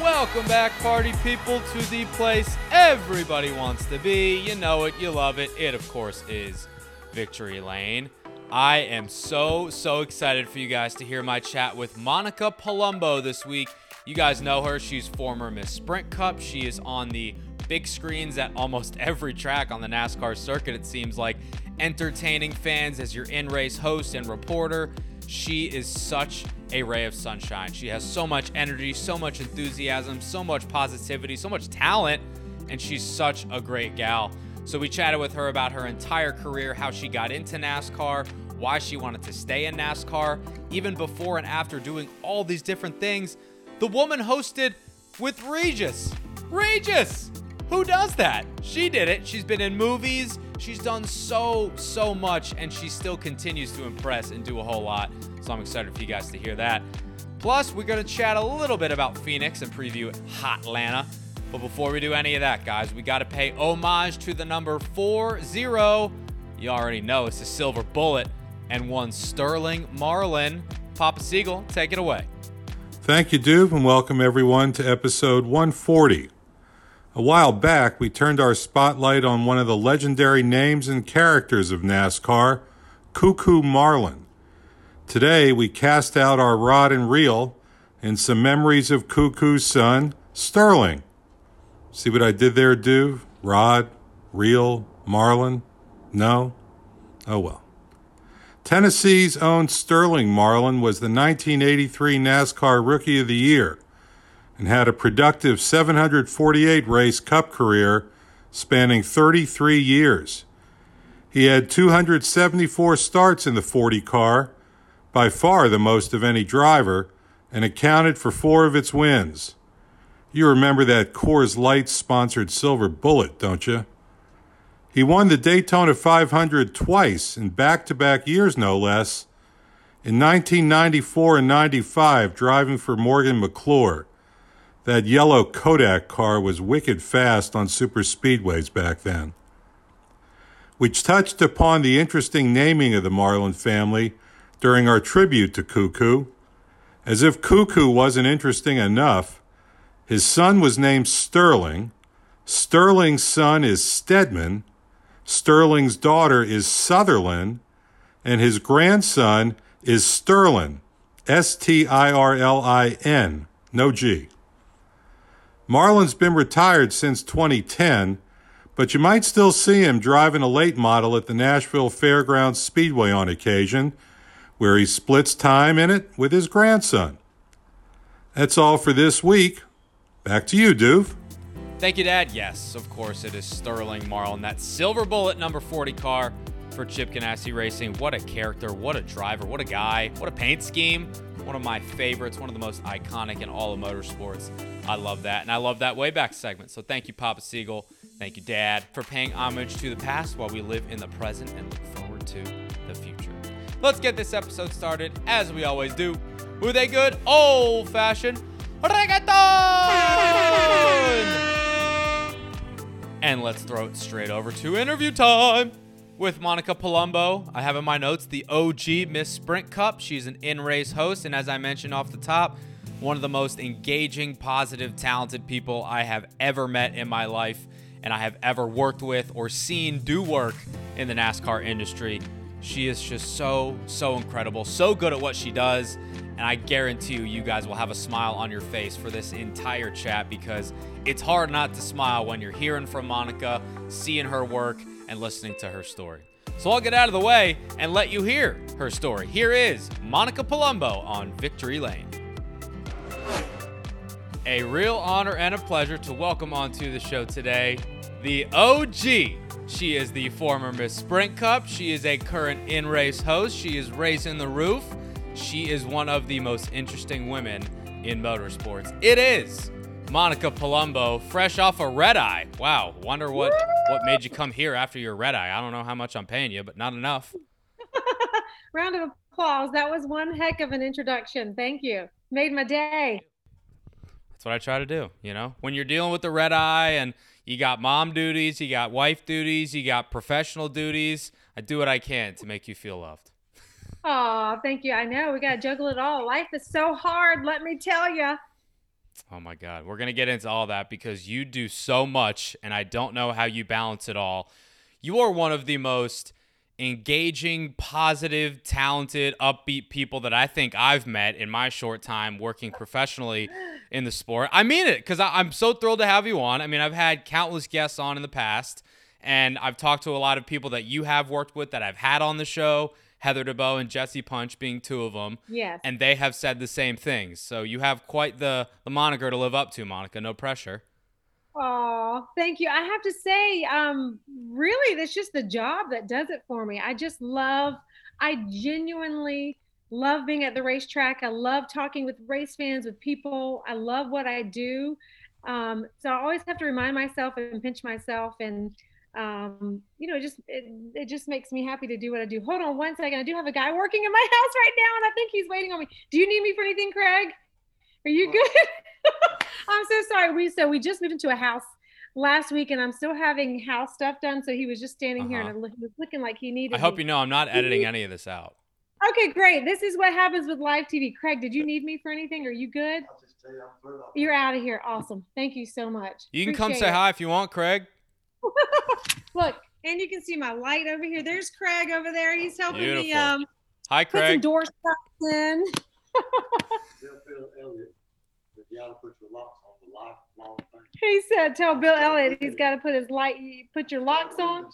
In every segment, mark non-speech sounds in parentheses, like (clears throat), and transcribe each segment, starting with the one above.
Welcome back, party people, to the place everybody wants to be. You know it, you love it. It, of course, is Victory Lane. I am so, so excited for you guys to hear my chat with Monica Palumbo this week. You guys know her. She's former Miss Sprint Cup. She is on the big screens at almost (laughs) every track on the NASCAR circuit, it seems like, entertaining fans as your in race host and reporter. She is such a ray of sunshine. She has so much energy, so much enthusiasm, so much positivity, so much talent, and she's such a great gal. So we chatted with her about her entire career, how she got into NASCAR, why she wanted to stay in NASCAR, even before and after doing all these different things. The woman hosted with Regis. Regis! Who does that? She did it. She's been in movies. She's done so, so much, and she still continues to impress and do a whole lot. So I'm excited for you guys to hear that. Plus, we're going to chat a little bit about Phoenix and preview Hot Atlanta. But before we do any of that, guys, we got to pay homage to the number 4 0. You already know it's the silver bullet and one Sterling Marlin. Papa Segal, take it away. Thank you, Duve, and welcome everyone to episode 140. A while back, we turned our spotlight on one of the legendary names and characters of NASCAR, Coo Coo Marlin. Today, we cast out our rod and reel in some memories of Coo Coo's son, Sterling. See what I did there, Duve? Rod, reel, Marlin? No? Oh well. Tennessee's own Sterling Marlin was the 1983 NASCAR Rookie of the Year and had a productive 748 race cup career spanning 33 years. He had 274 starts in the 40 car, by far the most of any driver, and accounted for four of its wins. You remember that Coors Light sponsored Silver Bullet, don't you? He won the Daytona 500 twice in back to back years, no less. In 1994 and 95, driving for Morgan McClure. That yellow Kodak car was wicked fast on super speedways back then. Which touched upon the interesting naming of the Marlin family during our tribute to Coo Coo. As if Coo Coo wasn't interesting enough, his son was named Sterling. Sterling's son is Steadman. Sterling's daughter is Sutherland. And his grandson is Sterling, S T I R L I N. No G. Marlin's been retired since 2010, but you might still see him driving a late model at the Nashville Fairgrounds Speedway on occasion, where he splits time in it with his grandson. That's all for this week. Back to you, Doof. Thank you, Dad. Yes, of course, it is Sterling Marlin, that silver bullet number 40 car for Chip Ganassi Racing. What a character, what a driver, what a guy, what a paint scheme. One of my favorites, one of the most iconic in all of motorsports. I love that. And I love that way back segment. So thank you, Papa Segal. Thank you, Dad, for paying homage to the past while we live in the present and look forward to the future. Let's get this episode started, as we always do, with a good old fashioned reggaeton! And let's throw it straight over to interview time with Monica Palumbo. I have in my notes the OG Miss Sprint Cup. She's an in race host, and as I mentioned off the top, one of the most engaging, positive, talented people I have ever met in my life and I have ever worked with or seen do work in the NASCAR industry. She is just so, so incredible, so good at what she does. And I guarantee you, you guys will have a smile on your face for this entire chat because it's hard not to smile when you're hearing from Monica, seeing her work, and listening to her story. So I'll get out of the way and let you hear her story. Here is Monica Palumbo on Victory Lane. A real honor and a pleasure to welcome onto the show today the OG. She is the former Miss Sprint Cup. She is a current in race host. She is racing the roof. She is one of the most interesting women in motorsports. It is Monica Palumbo, fresh off a red eye. Wow, wonder what what made you come here after your red eye. I don't know how much I'm paying you, but not enough. (laughs) Round of applause. That was one heck of an introduction. Thank you. Made my day. That's what I try to do. You know, when you're dealing with the red eye and you got mom duties, you got wife duties, you got professional duties, I do what I can to make you feel loved. Oh, thank you. I know we got to juggle it all. Life is so hard, let me tell you. Oh my God. We're going to get into all that because you do so much, and I don't know how you balance it all. You are one of the most engaging, positive, talented, upbeat people that I think I've met in my short time working professionally in the sport. I mean it because I'm so thrilled to have you on. I mean, I've had countless guests on in the past, and I've talked to a lot of people that you have worked with that I've had on the show. Heather DeBeaux and Jesse Punch being two of them. Yes. And they have said the same things. So you have quite the, the moniker to live up to, Monica. No pressure. Oh, thank you. I have to say, um, really, that's just the job that does it for me. I just love, I genuinely love being at the racetrack. I love talking with race fans, with people. I love what I do. Um, so I always have to remind myself and pinch myself and um, you know, it just it, it just makes me happy to do what I do. Hold on one second. I do have a guy working in my (laughs) house right now, and I think he's waiting on me. Do you need me for anything, Craig? Are you good? (laughs) I'm so sorry. We so we just moved into a house last week, and I'm still having house stuff done. So he was just standing uh-huh. here, and uh-huh. it was looking like he needed. I hope me. you know I'm not editing any of this out. Okay, great. This is what happens with live TV. Craig, did you need me for anything? Are you good? You are out of here. Awesome. Thank you so much. You can Appreciate come say it. hi if you want, Craig. Look, and you can see my light over here. There's Craig over there. He's helping Beautiful. me um Hi Craig. Put some door stops in. (laughs) he said, "Tell Bill Elliott he's got to put his light, put your locks on."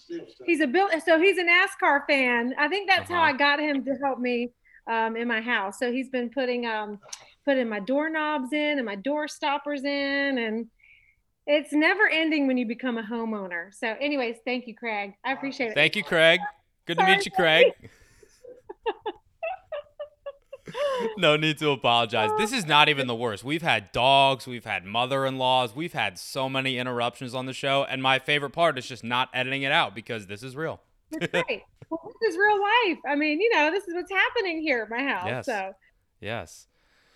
He's a Bill, so he's a NASCAR fan. I think that's uh-huh. how I got him to help me um, in my house. So he's been putting um, putting my doorknobs in and my door stoppers in, and it's never ending when you become a homeowner. So, anyways, thank you, Craig. I appreciate it. Thank you, Craig. Good to meet you, Craig. no need to apologize. This is not even (laughs) the worst. We've had dogs, we've had mother-in-laws, we've had so many interruptions on the show, and my favorite part is just not editing it out because this is real. That's right. Well, this is real life. I mean, you know, this is what's happening here at my house. Yes. So. Yes.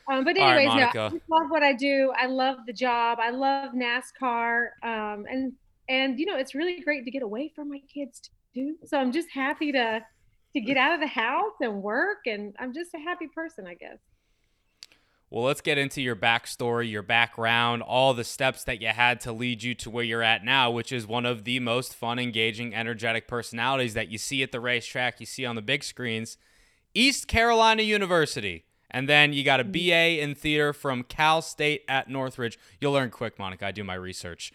Um, but anyways, right, yeah, I love what I do. I love the job. I love NASCAR. Um, and and you know, it's really great to get away from my kids too. So I'm just happy to to get out of the house and work, and I'm just a happy person, I guess. Well, let's get into your backstory, your background, all the steps that you had to lead you to where you're at now, which is one of the most fun, engaging, energetic personalities that you see at the racetrack, you see on the big screens. East Carolina University. And then you got a mm-hmm. BA in theater from Cal State at Northridge. You'll learn quick, Monica. I do my research.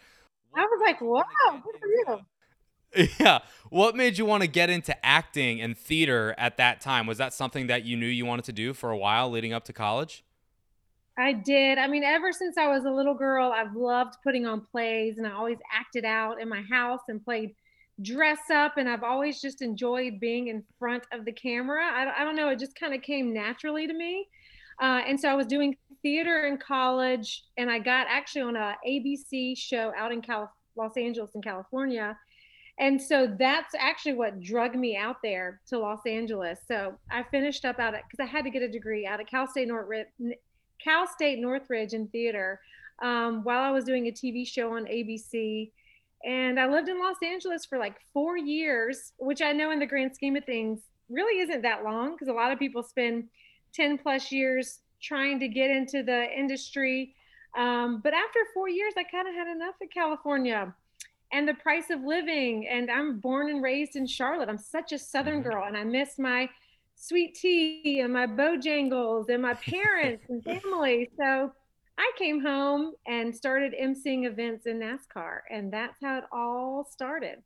I was like, wow, good for you. (laughs) Yeah. What made you want to get into acting and theater at that time? Was that something that you knew you wanted to do for a while leading up to college? I did. I mean, ever since I was a little girl, I've loved putting on plays and I always acted out in my house and played dress up and I've always just enjoyed being in front of the camera. I, I don't know, it just kind of came naturally to me. Uh, and so I was doing theater in college and I got actually on a ABC show out in Cal- Los Angeles in California. And so that's actually what drug me out there to Los Angeles. So I finished up out because I had to get a degree out of Cal State Northridge, Cal State Northridge in theater um, while I was doing a TV show on ABC and I lived in Los Angeles for like four years, which I know in the grand scheme of things really isn't that long because a lot of people spend 10 plus years trying to get into the industry. Um, but after four years, I kind of had enough of California and the price of living. And I'm born and raised in Charlotte. I'm such a Southern mm-hmm. girl, and I miss my sweet tea and my Bojangles and my (laughs) parents and family. So I came home and started emceeing events in NASCAR, and that's how it all started.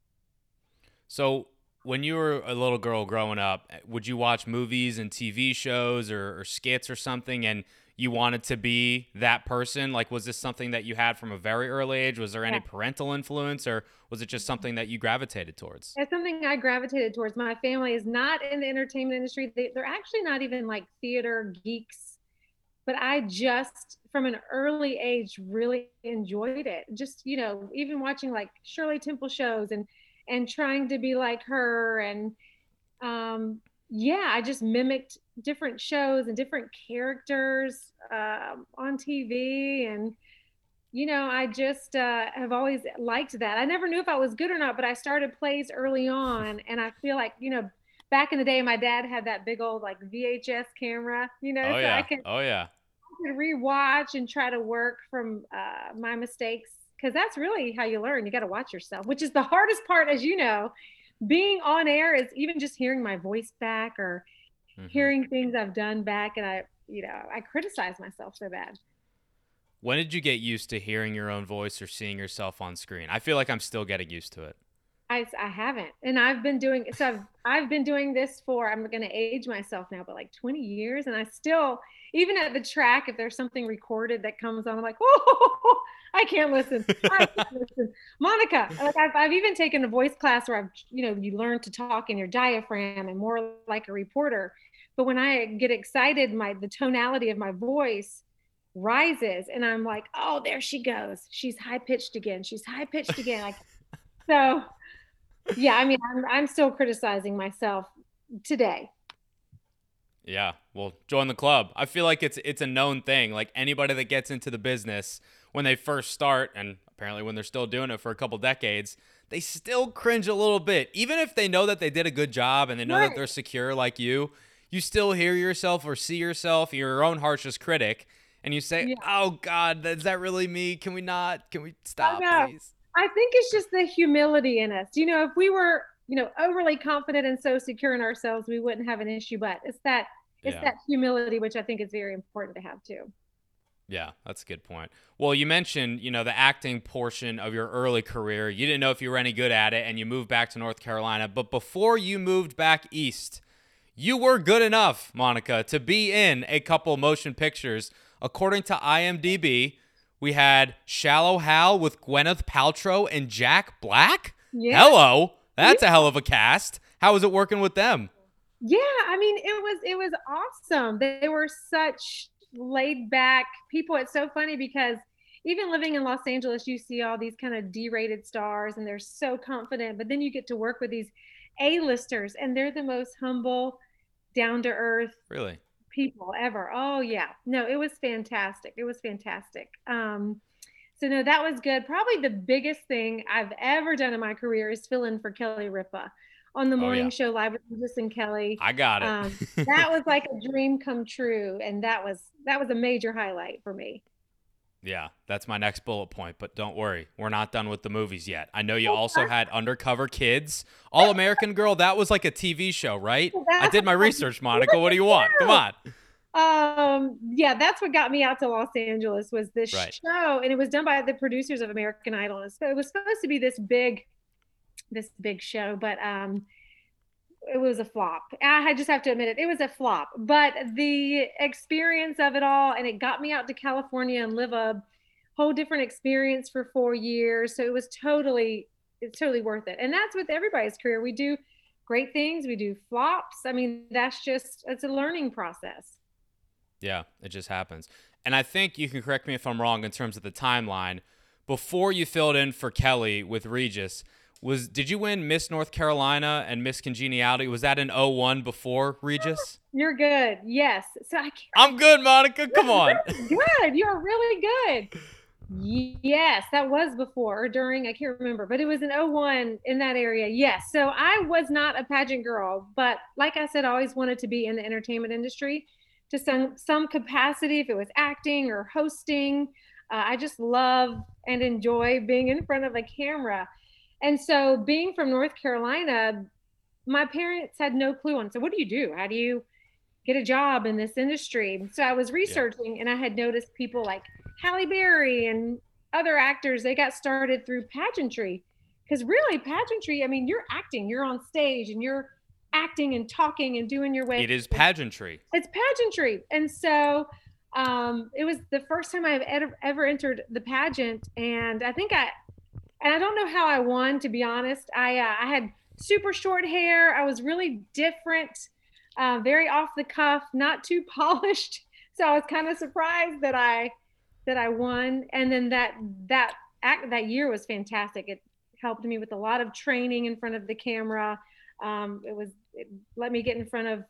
So, when you were a little girl growing up, would you watch movies and TV shows or, or, skits or something, and you wanted to be that person? Like, was this something that you had from a very early age? Was there any yeah. parental influence, or was it just something that you gravitated towards? It's something I gravitated towards. My family is not in the entertainment industry; they, they're actually not even like theater geeks but I just from an early age really enjoyed it. Just, you know, even watching like Shirley Temple shows and and trying to be like her and um yeah, I just mimicked different shows and different characters uh, on TV and you know, I just uh, have always liked that. I never knew if I was good or not, but I started plays early on, (laughs) and I feel like you know, back in the day, my dad had that big old like VHS camera, you know, Oh so yeah. I could Oh yeah. Could rewatch and try to work from uh, my mistakes because that's really how you learn. You got to watch yourself, which is the hardest part, as you know. Being on air is even just hearing my voice back or Mhm. hearing things I've done back, and I, you know, I criticize myself so bad. When did you get used to hearing your own voice or seeing yourself on screen? I feel like I'm still getting used to it. I, I haven't, and I've been doing so. I've I've been doing this for I'm going to age myself now, but like 20 years, and I still, even at the track, if there's something recorded that comes on, I'm like, oh, (laughs) I can't listen. I can't (laughs) listen. Monica, like I've I've even taken a voice class where I've you know you learn to talk in your diaphragm and more like a reporter, but when I get excited, my the tonality of my voice rises, and I'm like, oh, there she goes. She's high pitched again. She's high pitched again. Like (laughs) so yeah i mean I'm, I'm still criticizing myself today Yeah. Well, join the club. I feel like it's it's a known thing. Like anybody that gets into the business when they first start and apparently when they're still doing it for a couple decades, they still cringe a little bit. Even if they know that they did a good job and they know that they're secure like you, you still hear yourself or see yourself, your own harshest critic, and you say, Yeah. "Oh god, is that really me? Can we not? Can we oh, stop, know. please?" i think it's just the humility in us you know if we were you know overly confident and so secure in ourselves we wouldn't have an issue but it's that it's Yeah. that humility which i think is very important to have too Yeah, that's a good point. Well, you mentioned, you know, the acting portion of your early career. You didn't know if you were any good at it and you moved back to North Carolina. But before you moved back east, you were good enough, Monica, to be in a couple motion pictures. According to IMDb, we had Shallow Hal with Gwyneth Paltrow and Jack Black. Yeah. Hello. That's a hell of a cast. How was it working with them? Yeah i mean it was it was awesome. They were such laid back people. It's so funny because even living in los angeles you see all these kind of d-rated stars and they're so confident but then you get to work with these a-listers and they're the most humble down to earth Really? people ever. Oh yeah. No it was fantastic. It was fantastic. Um so no that was good. Probably the biggest thing i've ever done in my career is fill in for kelly ripa on the Oh, morning yeah. show live with Regis and kelly I got it. um, (laughs) that was like a dream come true and that was that was a major highlight for me Yeah, that's my next bullet point, but don't worry, we're not done with the movies yet. I know you also had Undercover Kids, All American Girl. That was like a TV show, right? (laughs) I did my research, (laughs) Monica. What do you want? Come on. um yeah that's what got me out to los angeles was this Right. show and it was done by the producers of american idol so it was supposed to be this big this big show but um it was a flop. I just have to admit it it was a flop. But the experience of it all and it got me out to california and live a whole different experience for four years. So it was totally it's totally worth it. And that's with everybody's career. We do great things we do flops. I mean that's just it's a learning process. Yeah, it just happens. And I think you can correct me if I'm wrong in terms of the timeline. Before you filled in for Kelly with Regis, was did you win Miss North Carolina and Miss Congeniality? Was that an 01 before Regis? You're good. Yes. So I can't. I'm good, Monica. Come on. Good. You're really good. Yes, that was before or during. I can't remember, but it was an 01 in that area. Yes. So I was not a pageant girl, but like I said, I always wanted to be in the entertainment industry to some some capacity, if it was acting or hosting. Uh, I just love and enjoy being in front of a camera. And so, being from North Carolina, my parents had no clue on. So, what do you do? How do you get a job in this industry? So, I was researching, and I had noticed people like Halle Berry and other actors. They got started through pageantry, because really, pageantry. I mean, you're acting. You're on stage, and you're acting and talking and doing your way. It is pageantry. It's pageantry, and so um, it was the first time I've ever, ever entered the pageant, and I think I, and I don't know how I won. To be honest, I uh, I had super short hair. I was really different, uh, very off the cuff, not too (laughs) polished. so I was kind of surprised that I that I won. And then that that act that year was fantastic. It helped me with a lot of training in front of the camera. Um, it was it let me get in front of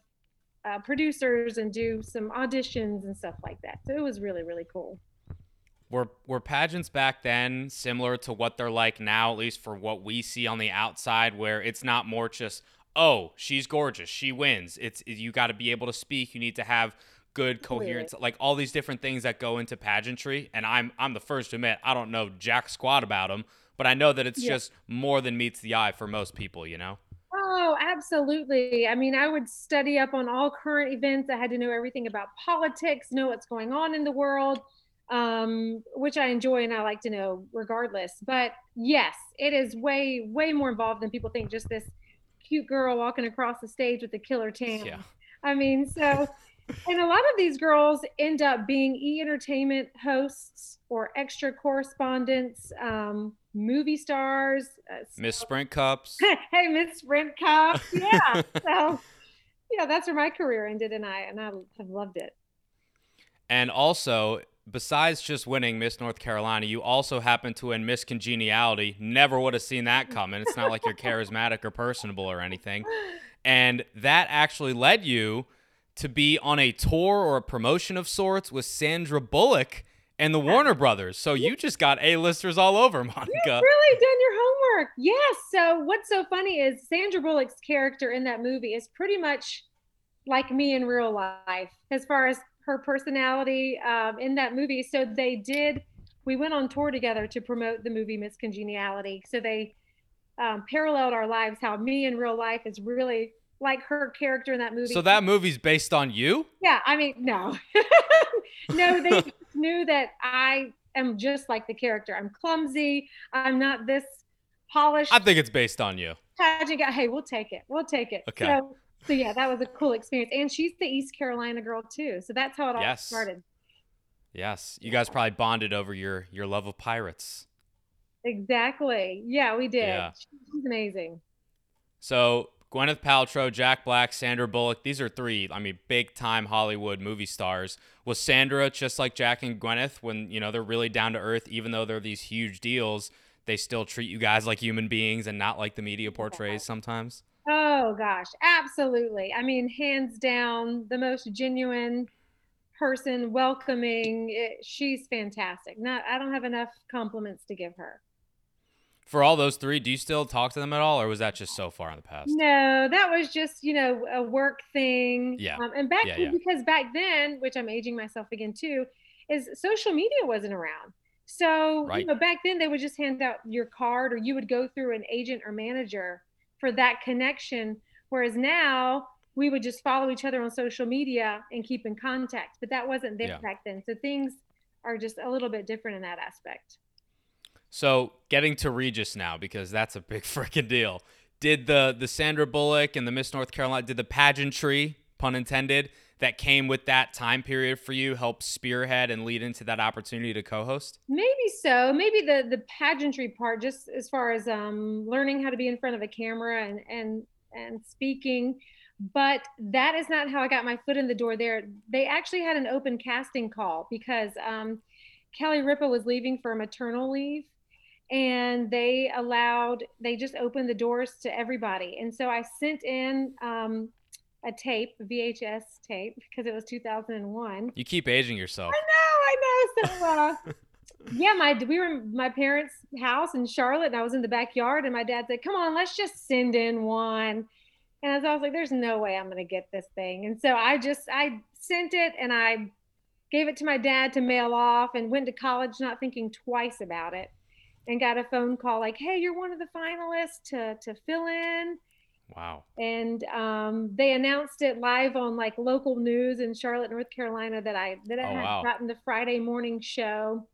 uh, producers and do some auditions and stuff like that. So it was really really cool. Were were pageants back then similar to what they're like now, at least for what we see on the outside, where it's not more just oh she's gorgeous, she wins. It's you got to be able to speak. You need to have good coherence, like all these different things that go into pageantry. And I'm I'm the first to admit I don't know jack squat about them, but I know that it's yeah. just more than meets the eye for most people. You know. Oh, absolutely. I mean, I would study up on all current events. I had to know everything about politics, know what's going on in the world, um, which I enjoy and I like to know regardless. But yes, it is way, way more involved than people think. Just this cute girl walking across the stage with a killer tan. Yeah. I mean, so (laughs) and a lot of these girls end up being e entertainment hosts or extra correspondents, um, movie stars, uh, Miss Sprint Cups. (laughs) hey, Miss Sprint Cups. (laughs) Yeah. so, yeah, that's where my career ended, and I and I have loved it. And also, besides just winning Miss North Carolina, you also happen to win Miss Congeniality. Never would have seen that coming. It's not like you're (laughs) charismatic or personable or anything. And that actually led you to be on a tour or a promotion of sorts with Sandra Bullock and the Warner Brothers. So you just got A-listers all over, Monica. You've really done your homework. Yes. So what's so funny is Sandra Bullock's character in that movie is pretty much like me in real life as far as her personality um, in that movie. So they did. We went on tour together to promote the movie Miss Congeniality. So they um, paralleled our lives. How me in real life is really like her character in that movie. So that movie's based on you? Yeah, I mean, no. (laughs) no, they (laughs) knew that I am just like the character. I'm clumsy. I'm not this polished. I think it's based on you. Pageant guy. Hey, we'll take it. We'll take it. Okay. So, so yeah, that was a cool experience. And she's the East Carolina girl too. So that's how it all yes. started. Yes. You guys probably bonded over your your love of pirates. Exactly. Yeah, we did. Yeah. She's amazing. So Gwyneth Paltrow, Jack Black, Sandra Bullock. These are three, I mean, big time Hollywood movie stars. Was Sandra just like Jack and Gwyneth when, you know, they're really down to earth, even though they're these huge deals, they still treat you guys like human beings and not like the media portrays sometimes? Oh, gosh. Absolutely. I mean, hands down, the most genuine person, welcoming. It, she's fantastic. Not, I don't have enough compliments to give her for all those three, do you still talk to them at all, or was that just so far in the past? No, that was just you know a work thing. Yeah. Um, and back yeah, yeah. because back then, which I'm aging myself again too, is social media wasn't around. So right. you know, back then they would just hand out your card, or you would go through an agent or manager for that connection. Whereas now we would just follow each other on social media and keep in contact. But that wasn't there yeah. back then. So things are just a little bit different in that aspect. So getting to Regis now because that's a big (laughs) freaking deal. Did the the Sandra Bullock and the Miss North Carolina did the pageantry pun intended that came with that time period for you help spearhead and lead into that opportunity to co-host? Maybe so. Maybe the the pageantry part, just as far as um, learning how to be in front of a camera and and and speaking. But that is not how I got my foot in the door there. They actually had an open casting call because um, Kelly Ripa was leaving for maternal leave and they allowed they just opened the doors to everybody and so i sent in um, a tape vhs tape because it was 2001 you keep aging yourself. I know i know so uh, (laughs) yeah my we were in my parents house in charlotte and i was in the backyard and my dad said come on let's just send in one. And i was like there's no way i'm going to get this thing. And so i just i sent it and i gave it to my dad to mail off and went to college not thinking twice about it and got a phone call like, "Hey, you're one of the finalists to to fill in." Wow. And um, they announced it live on like local news in Charlotte, North Carolina, that I that I oh, had wow. gotten the Friday morning show.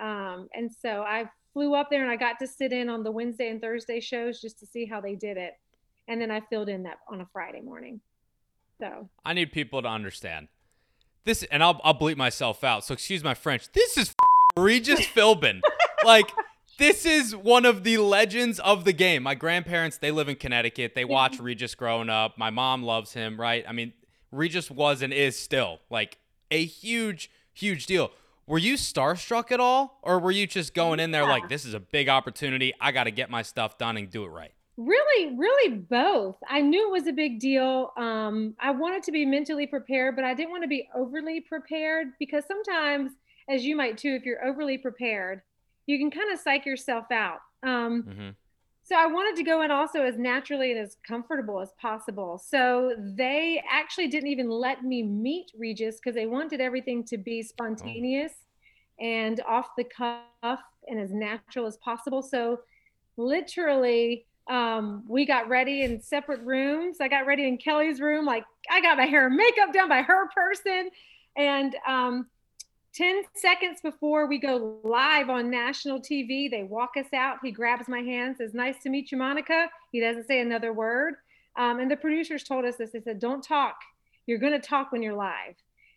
Um, and so I flew up there and I got to sit in on the Wednesday and Thursday shows just to see how they did it. And then I filled in that on a Friday morning. So I need people to understand this, and I'll I'll bleep myself out. So excuse my French. This is Regis (laughs) Philbin. like this is one of the legends of the game. My grandparents, they live in Connecticut. They watch (laughs) Regis growing up. My mom loves him, right? I mean, Regis was and is still like a huge, huge deal. Were you starstruck at all, or were you just going in there Yeah. like, this is a big opportunity? I got to get my stuff done and do it right? Really, really both. I knew it was a big deal. Um, I wanted to be mentally prepared, but I didn't want to be overly prepared because sometimes, as you might too, if you're overly prepared, you can kind of psych yourself out. Um, hmm so I wanted to go in also as naturally and as comfortable as possible. So they actually didn't even let me meet Regis because they wanted everything to be spontaneous and off the cuff and as natural as possible. So literally, um, we got ready in separate rooms. I got ready in Kelly's room, like I got my hair and makeup done by her person. And um, 10 seconds before we go live on national TV, they walk us out. He grabs my hand, says, Nice to meet you, Monica. He doesn't say another word. Um, and the producers told us this. They said, Don't talk. You're going to talk when you're live.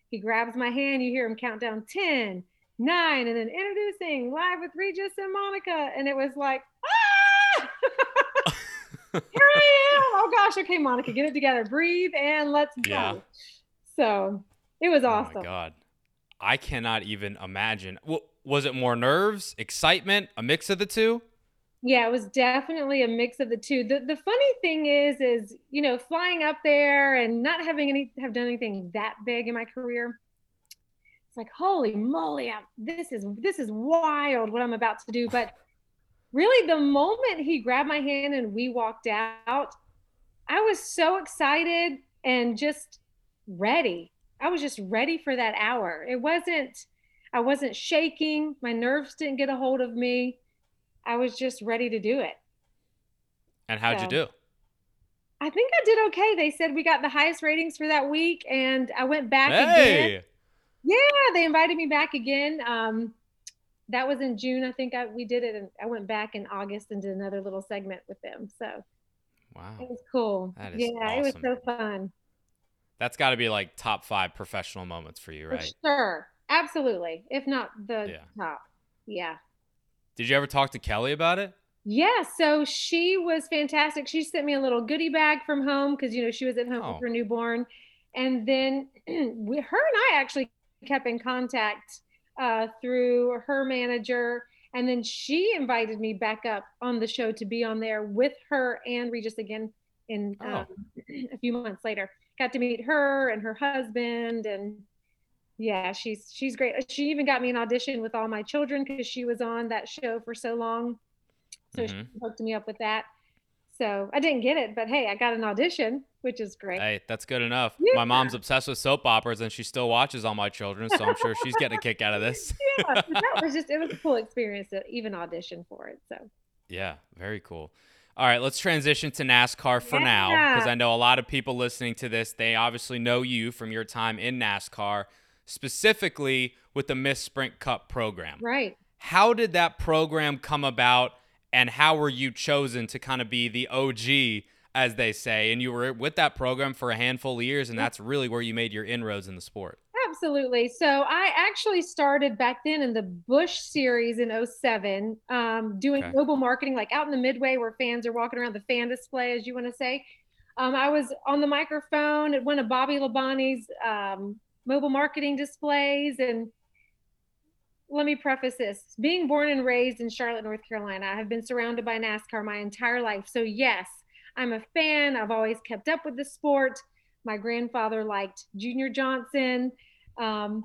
He grabs my hand. You hear him count down 10, 9, and then introducing live with Regis and Monica. And it was like, ah! (laughs) Here I am. Oh gosh. Okay, Monica, get it together. Breathe and let's go. Yeah. So it was Oh awesome. my god, I cannot even imagine. Well, was it more nerves, excitement, a mix of the two? Yeah, it was definitely a mix of the two. The the funny thing is, is you know, flying up there and not having any have done anything that big in my career. It's like, holy moly, I'm, this is this is wild what I'm about to do. (sighs) But really, the moment he grabbed my hand and we walked out, I was so excited and just ready. I was just ready for that hour. It wasn't, I wasn't shaking. My nerves didn't get a hold of me. I was just ready to do it. And how'd you do? I think I did okay. They said we got the highest ratings for that week, and I went back again. Yeah, they invited me back again. Um, that was in June, I think. I, we did it, and I went back in August and did another little segment with them. So wow, it was cool. That is yeah, it was so fun. That's got to be like top five professional moments for you, For right? sure, absolutely. If not the Yeah. top, yeah. Did you ever talk to Kelly about it? Yeah, so she was fantastic. She sent me a little goodie bag from home because you know she was at home Oh. with her newborn, and then (clears throat) we, her and I actually kept in contact uh, through her manager, and then she invited me back up on the show to be on there with her and Regis again in Oh. um, (clears throat) a few months later. Got to meet her and her husband, and yeah, she's she's great. She even got me an audition with all my children because she was on that show for so long. So Mhm. she hooked me up with that. So I didn't get it, but hey, I got an audition, which is great. Hey, that's good enough. Yeah. My mom's obsessed with soap operas and she still watches all my children, so I'm sure she's getting a kick out of this. (laughs) yeah, that was (laughs) just it was a cool experience to even audition for it. So Yeah, very cool. All right, let's transition to NASCAR for now because I know a lot of people listening to this, they obviously know you from your time in NASCAR, specifically with the Miss Sprint Cup program. right. How did that program come about and how were you chosen to kind of be the OG as they say and you were with that program for a handful of years and that's really where you made your inroads in the sport. Absolutely. So I actually started back then in the Busch series in 07, um, doing Okay. mobile marketing, like out in the midway where fans are walking around the fan display, as you want to say. Um, I was on the microphone at one of Bobby Labonte's um, mobile marketing displays. And let me preface this being born and raised in Charlotte, North Carolina, I have been surrounded by NASCAR my entire life. So, yes, I'm a fan. I've always kept up with the sport. My grandfather liked Junior Johnson. Um,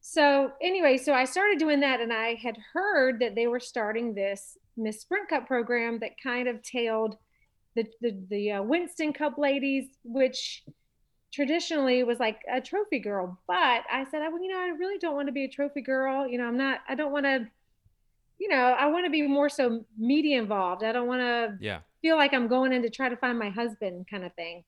so anyway, so I started doing that, and I had heard that they were starting this Miss Sprint Cup program that kind of tailed the the, the uh, Winston Cup ladies, which traditionally was like a trophy girl. But I said, I, well, you know, I really don't want to be a trophy girl. You know, I'm not. I don't want to. You know, I want to be more so media involved. I don't want to Yeah. feel like I'm going in to try to find my husband kind of thing.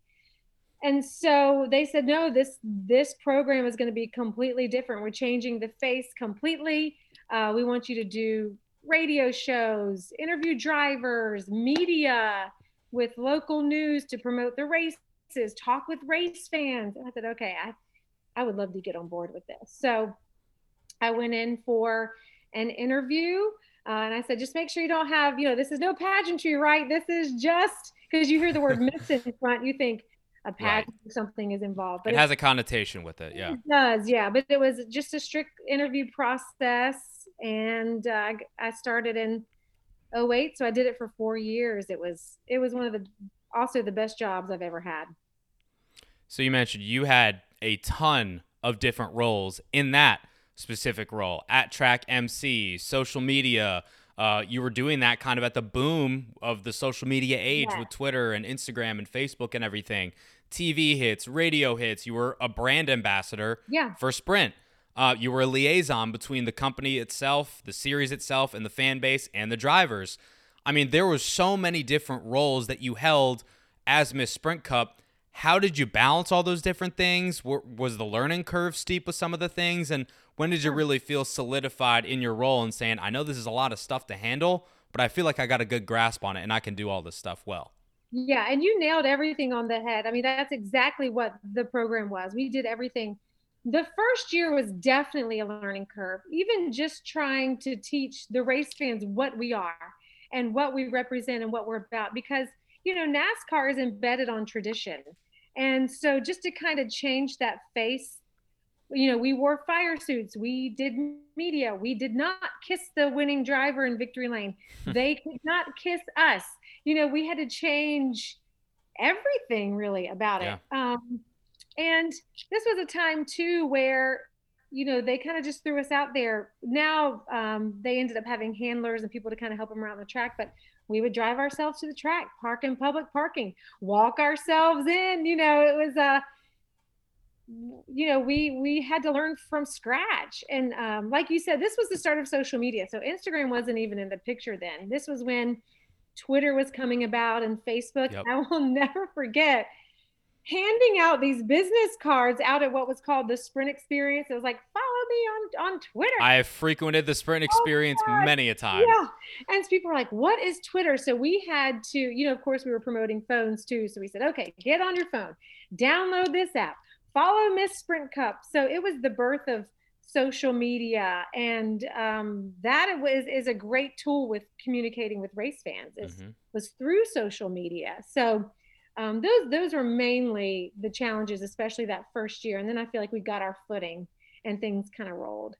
And so they said, no, this this program is going to be completely different. We're changing the face completely. Uh, we want you to do radio shows, interview drivers, media with local news to promote the races, talk with race fans. And I said, okay, I, I would love to get on board with this. So I went in for an interview uh, and I said, just make sure you don't have, you know, this is no pageantry, right? This is just because you hear the word (laughs) miss in front, you think, a pageant or something is involved. But it, it has a connotation with it, yeah. It does, yeah. But it was just a strict interview process, and uh, I started in 08, so I did it for four years. It was it was one of the also the best jobs I've ever had. So you mentioned you had a ton of different roles in that specific role at track MC, social media. Uh, you were doing that kind of at the boom of the social media age yeah. with Twitter and Instagram and Facebook and everything. TV hits, radio hits. You were a brand ambassador yeah. for Sprint. Uh, you were a liaison between the company itself, the series itself, and the fan base and the drivers. I mean, there were so many different roles that you held as Miss Sprint Cup. How did you balance all those different things? Was the learning curve steep with some of the things? And when did you really feel solidified in your role and saying, I know this is a lot of stuff to handle, but I feel like I got a good grasp on it and I can do all this stuff well? Yeah, and you nailed everything on the head. I mean, that's exactly what the program was. We did everything. The first year was definitely a learning curve, even just trying to teach the race fans what we are and what we represent and what we're about because, you know, NASCAR is embedded on tradition. And so just to kind of change that face you know, we wore fire suits, we did media, we did not kiss the winning driver in victory lane. they could not kiss us. You know, we had to change everything really about it. Um, and this was a time too where you know they kind of just threw us out there now um, they ended up having handlers and people to kind of help them around the track but we would drive ourselves to the track park in public parking walk ourselves in you know it was a uh, you know we we had to learn from scratch. And um, like you said this was the start of social media. So instagram wasn't even in the picture then. This was when twitter was coming about and facebook. Yep. i will (laughs) never forget handing out these business cards out at what was called the sprint experience. It was like follow me on on twitter. I have frequented the sprint oh experience oh many a time. Yeah. And people are like what is twitter? So we had to you know of course we were promoting phones too. So we said okay get on your phone. Download this app. Follow Miss Sprint Cup. So it was the birth of social media, and um, that was is a great tool with communicating with race fans. Is mm-hmm. was through social media. So um, those those were mainly the challenges, especially that first year, and then I feel like we got our footing and things kind of rolled.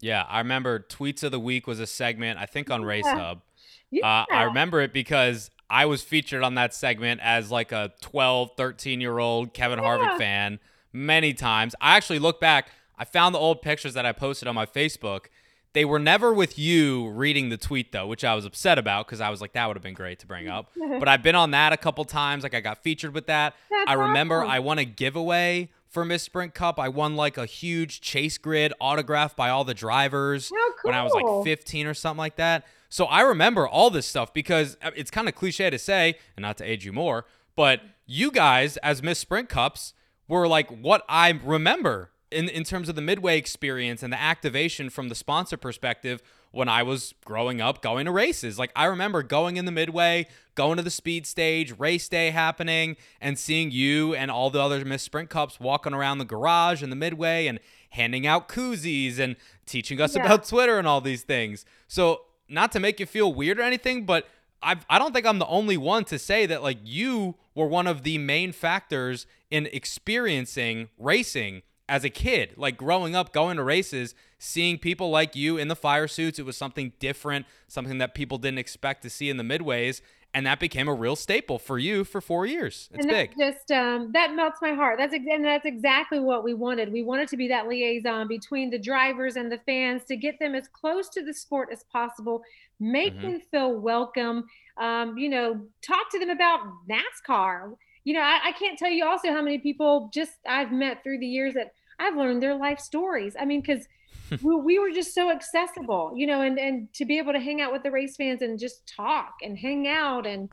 Yeah, I remember tweets of the week was a segment I think on Race Hub. Yeah. Uh, I remember it because I was featured on that segment as like a 12, 13 year old Kevin yeah. Harvick fan many times. I actually look back, I found the old pictures that I posted on my Facebook. They were never with you reading the tweet though, which I was upset about because I was like, that would have been great to bring up. (laughs) but I've been on that a couple times. Like I got featured with that. That's I remember awesome. I won a giveaway for Miss Sprint Cup. I won like a huge chase grid autographed by all the drivers cool. when I was like 15 or something like that. So I remember all this stuff because uh, it's kind of cliche to say, and not to age you more, but you guys as Miss Sprint Cups were like what I remember in in terms of the midway experience and the activation from the sponsor perspective when I was growing up going to races. Like I remember going in the midway, going to the speed stage, race day happening, and seeing you and all the other Miss Sprint Cups walking around the garage in the midway and handing out koozies and teaching us yeah. about Twitter and all these things. So not to make you feel weird or anything, but I I don't think I'm the only one to say that like you were one of the main factors in experiencing racing as a kid, like growing up, going to races, seeing people like you in the fire suits. It was something different, something that people didn't expect to see in the midways and that became a real staple for you for four years. It's and big. Just um, that melts my heart. That's and that's exactly what we wanted. We wanted to be that liaison between the drivers and the fans to get them as close to the sport as possible, make mm-hmm. them feel welcome. Um, you know, talk to them about NASCAR. You know, I, I can't tell you also how many people just I've met through the years that I've learned their life stories. I mean, because (laughs) we, we were just so accessible, you know, and and to be able to hang out with the race fans and just talk and hang out and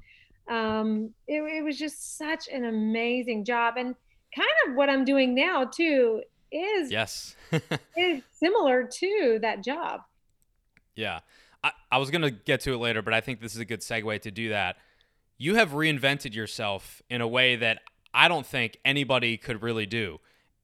um, it, it was just such an amazing job and kind of what I'm doing now too is yes (laughs) is similar to that job. Yeah. I, I was gonna get to it later, but I think this is a good segue to do that. You have reinvented yourself in a way that I don't think anybody could really do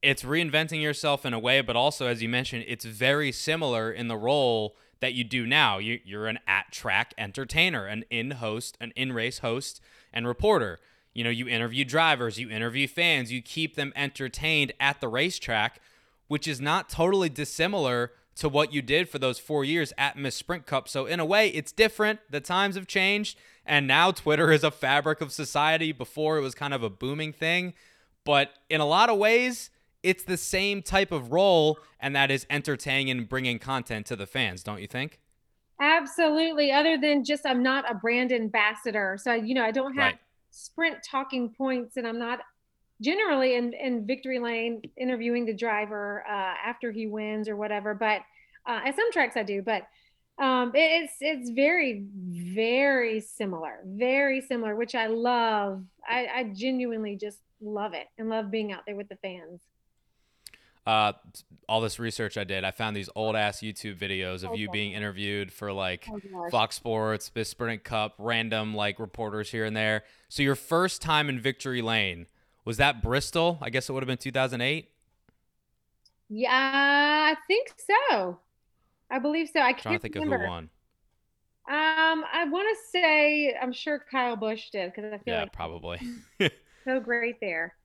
it's reinventing yourself in a way, but also, as you mentioned, it's very similar in the role that you do now. You, are an at track entertainer, an in host, an in race host, and reporter. you know, you interview drivers, you interview fans, you keep them entertained at the racetrack, which is not totally dissimilar to what you did for those four years at Miss Sprint Cup. So, in a way, it's different. The times have changed. And now Twitter is a fabric of society. Before it was kind of a booming thing. But in a lot of ways, it's the same type of role, and that is entertaining and bringing content to the fans, don't you think? Absolutely. Other than just, I'm not a brand ambassador. So, you know, I don't have Right. sprint talking points, and I'm not generally in, in victory lane interviewing the driver uh, after he wins or whatever. But uh, at some tracks I do, but um, it's it's very very similar, very similar, which I love. I, I genuinely just love it and love being out there with the fans. Uh, all this research I did, I found these old ass YouTube videos of you Okay. being interviewed for like Oh. Fox Sports, Miss Sprint Cup, random like reporters here and there. So your first time in Victory Lane was that Bristol? I guess it would have been 2008. Yeah, I think so. I believe so. I can't trying to think remember. of who won. Um, I want to say I'm sure Kyle Busch did because I feel Yeah, like probably. (laughs) so great there.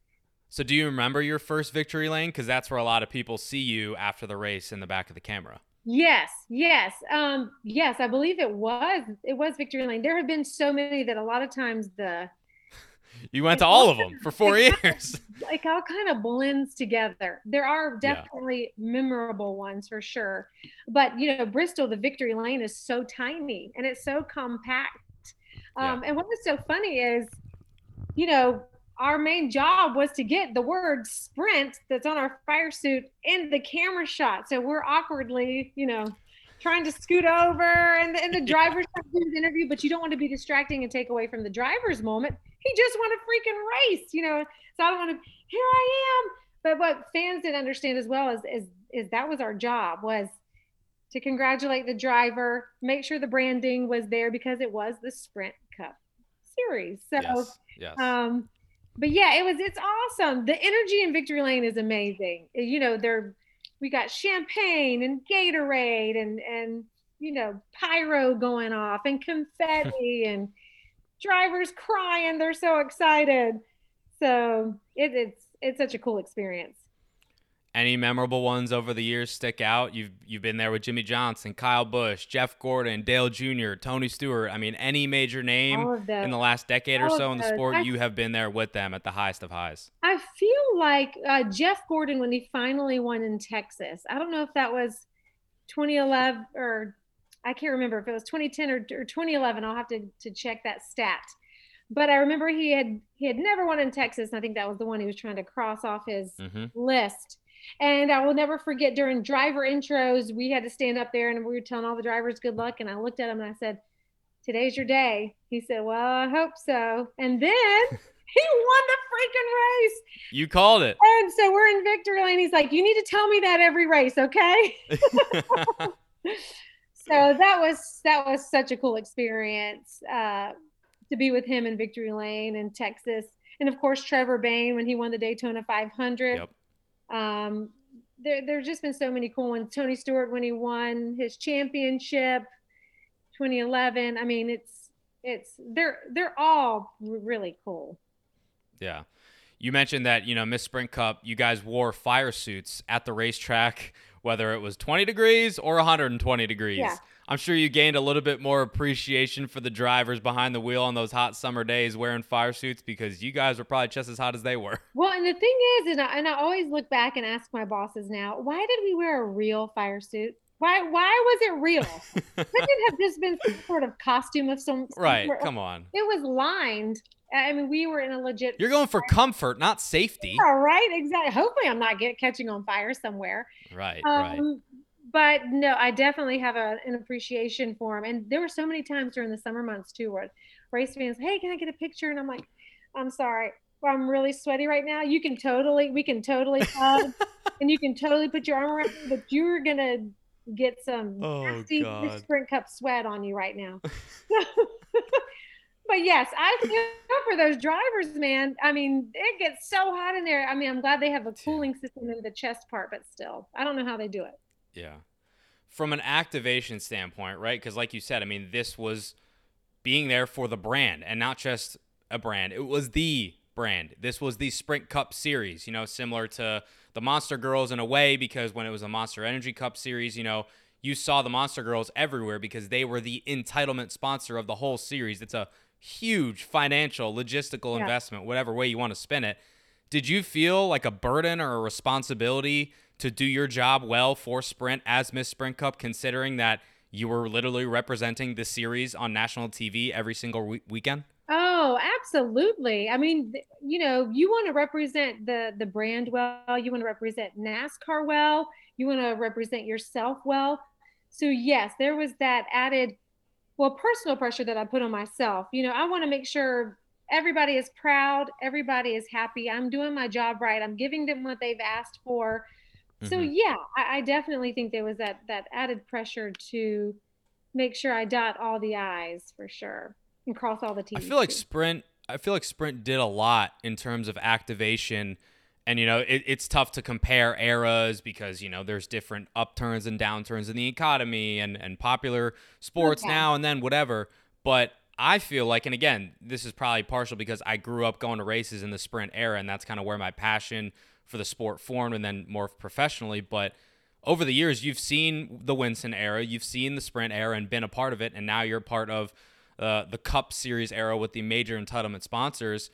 So do you remember your first Victory Lane? Because that's where a lot of people see you after the race in the back of the camera. Yes, yes, um, yes. I believe it was it was Victory Lane. There have been so many that a lot of times the (laughs) You went to all of them for four (laughs) years. (laughs) like all kind of blends together. There are Yeah. definitely memorable ones for sure, but you know Bristol, the Victory Lane is so tiny and it's so compact. Um, And what was so funny is, you know, our main job was to get the word sprint that's on our fire suit in the camera shot. So we're awkwardly, you know, trying to scoot over and the, and the (laughs) driver's trying to do his interview, but you don't want to be distracting and take away from the driver's moment. He just won a freaking race, you know. So I don't want to, here I am. But what fans didn't understand as well is, is, is that was our job was to congratulate the driver, make sure the branding was there because it was the Sprint Cup series. So, yes. Yes. um, but yeah, it was it's awesome. The energy in Victory Lane is amazing. Uh, You know, they're we got champagne and Gatorade and and you know pyro going off and confetti (laughs) and drivers crying. They're so excited. So it, it's it's such a cool experience. Any memorable ones over the years stick out? You've you've been there with Jimmie Johnson, Kyle Busch, Jeff Gordon, Dale Jr., Tony Stewart. I mean, any major name All of those. in the last decade or All of so in the sport, I- you have been there with them at the highest of highs. I feel like uh, Jeff Gordon when he finally won in Texas. I don't know if that was 2011 or I can't remember if it was 2010 or, or 2011. I'll have to, to check that stat. But I remember he had he had never won in Texas. And I think that was the one he was trying to cross off his hmm list. And I will never forget during driver intros, we had to stand up there and we were telling all the drivers good luck. And I looked at him and I said, Today's your day. He said, Well, I hope so. And then (laughs) he won the freaking race. You called it. And so we're in victory lane. He's like, You need to tell me that every race, okay? (laughs) (laughs) so that was that was such a cool experience uh, to be with him in victory lane in Texas. And of course, Trevor Bayne when he won the Daytona 500. Yep. Um, there, there's just been so many cool ones. Tony Stewart when he won his championship, 2011. I mean, it's it's they're they're all really cool. Yeah. You mentioned that, you know, Miss Sprint Cup, you guys wore fire suits at the racetrack, whether it was 20 degrees or 120 degrees. Yeah. I'm sure you gained a little bit more appreciation for the drivers behind the wheel on those hot summer days wearing fire suits because you guys were probably just as hot as they were. (laughs) Well, and the thing is, and I, and I always look back and ask my bosses now, why did we wear a real fire suit? Why why was it real? Couldn't it have just been some sort of costume of some some (laughs) Right. sort? Come on. It was lined. I mean, we were in a legit. You're going for comfort, not safety. All right, exactly. Hopefully, I'm not get catching on fire somewhere. Right. Um, right. But no, I definitely have a, an appreciation for him. And there were so many times during the summer months too, where race fans, hey, can I get a picture? And I'm like, I'm sorry, I'm really sweaty right now. You can totally, we can totally (laughs) hug, and you can totally put your arm around me, but you're gonna get some Oh, nasty God. sprint cup sweat on you right now. (laughs) (laughs) but yes, I feel for those drivers, man. I mean, it gets so hot in there. I mean, I'm glad they have a cooling system in the chest part, but still, I don't know how they do it. Yeah. From an activation standpoint, right? Because, like you said, I mean, this was being there for the brand and not just a brand. It was the brand. This was the Sprint Cup series, you know, similar to the Monster Girls in a way, because when it was a Monster Energy Cup series, you know, you saw the Monster Girls everywhere because they were the entitlement sponsor of the whole series. It's a huge financial, logistical yeah. investment, whatever way you want to spin it. Did you feel like a burden or a responsibility to do your job well for Sprint as Miss Sprint Cup, considering that you were literally representing the series on national TV every single we- weekend? Oh, absolutely. I mean, you know, you want to represent the the brand well, you want to represent NASCAR well, you want to represent yourself well. So yes, there was that added well, personal pressure that I put on myself. You know, I want to make sure everybody is proud, everybody is happy. I'm doing my job right. I'm giving them what they've asked for. Mm-hmm. So yeah, I, I, definitely think there was that that added pressure to make sure I dot all the I's for sure and cross all the T's. I feel like Sprint. I feel like Sprint did a lot in terms of activation and you know it, it's tough to compare eras because you know there's different upturns and downturns in the economy and and popular sports okay. now and then whatever but i feel like and again this is probably partial because i grew up going to races in the sprint era and that's kind of where my passion for the sport formed and then more professionally but over the years you've seen the winston era you've seen the sprint era and been a part of it and now you're part of uh, the cup series era with the major entitlement sponsors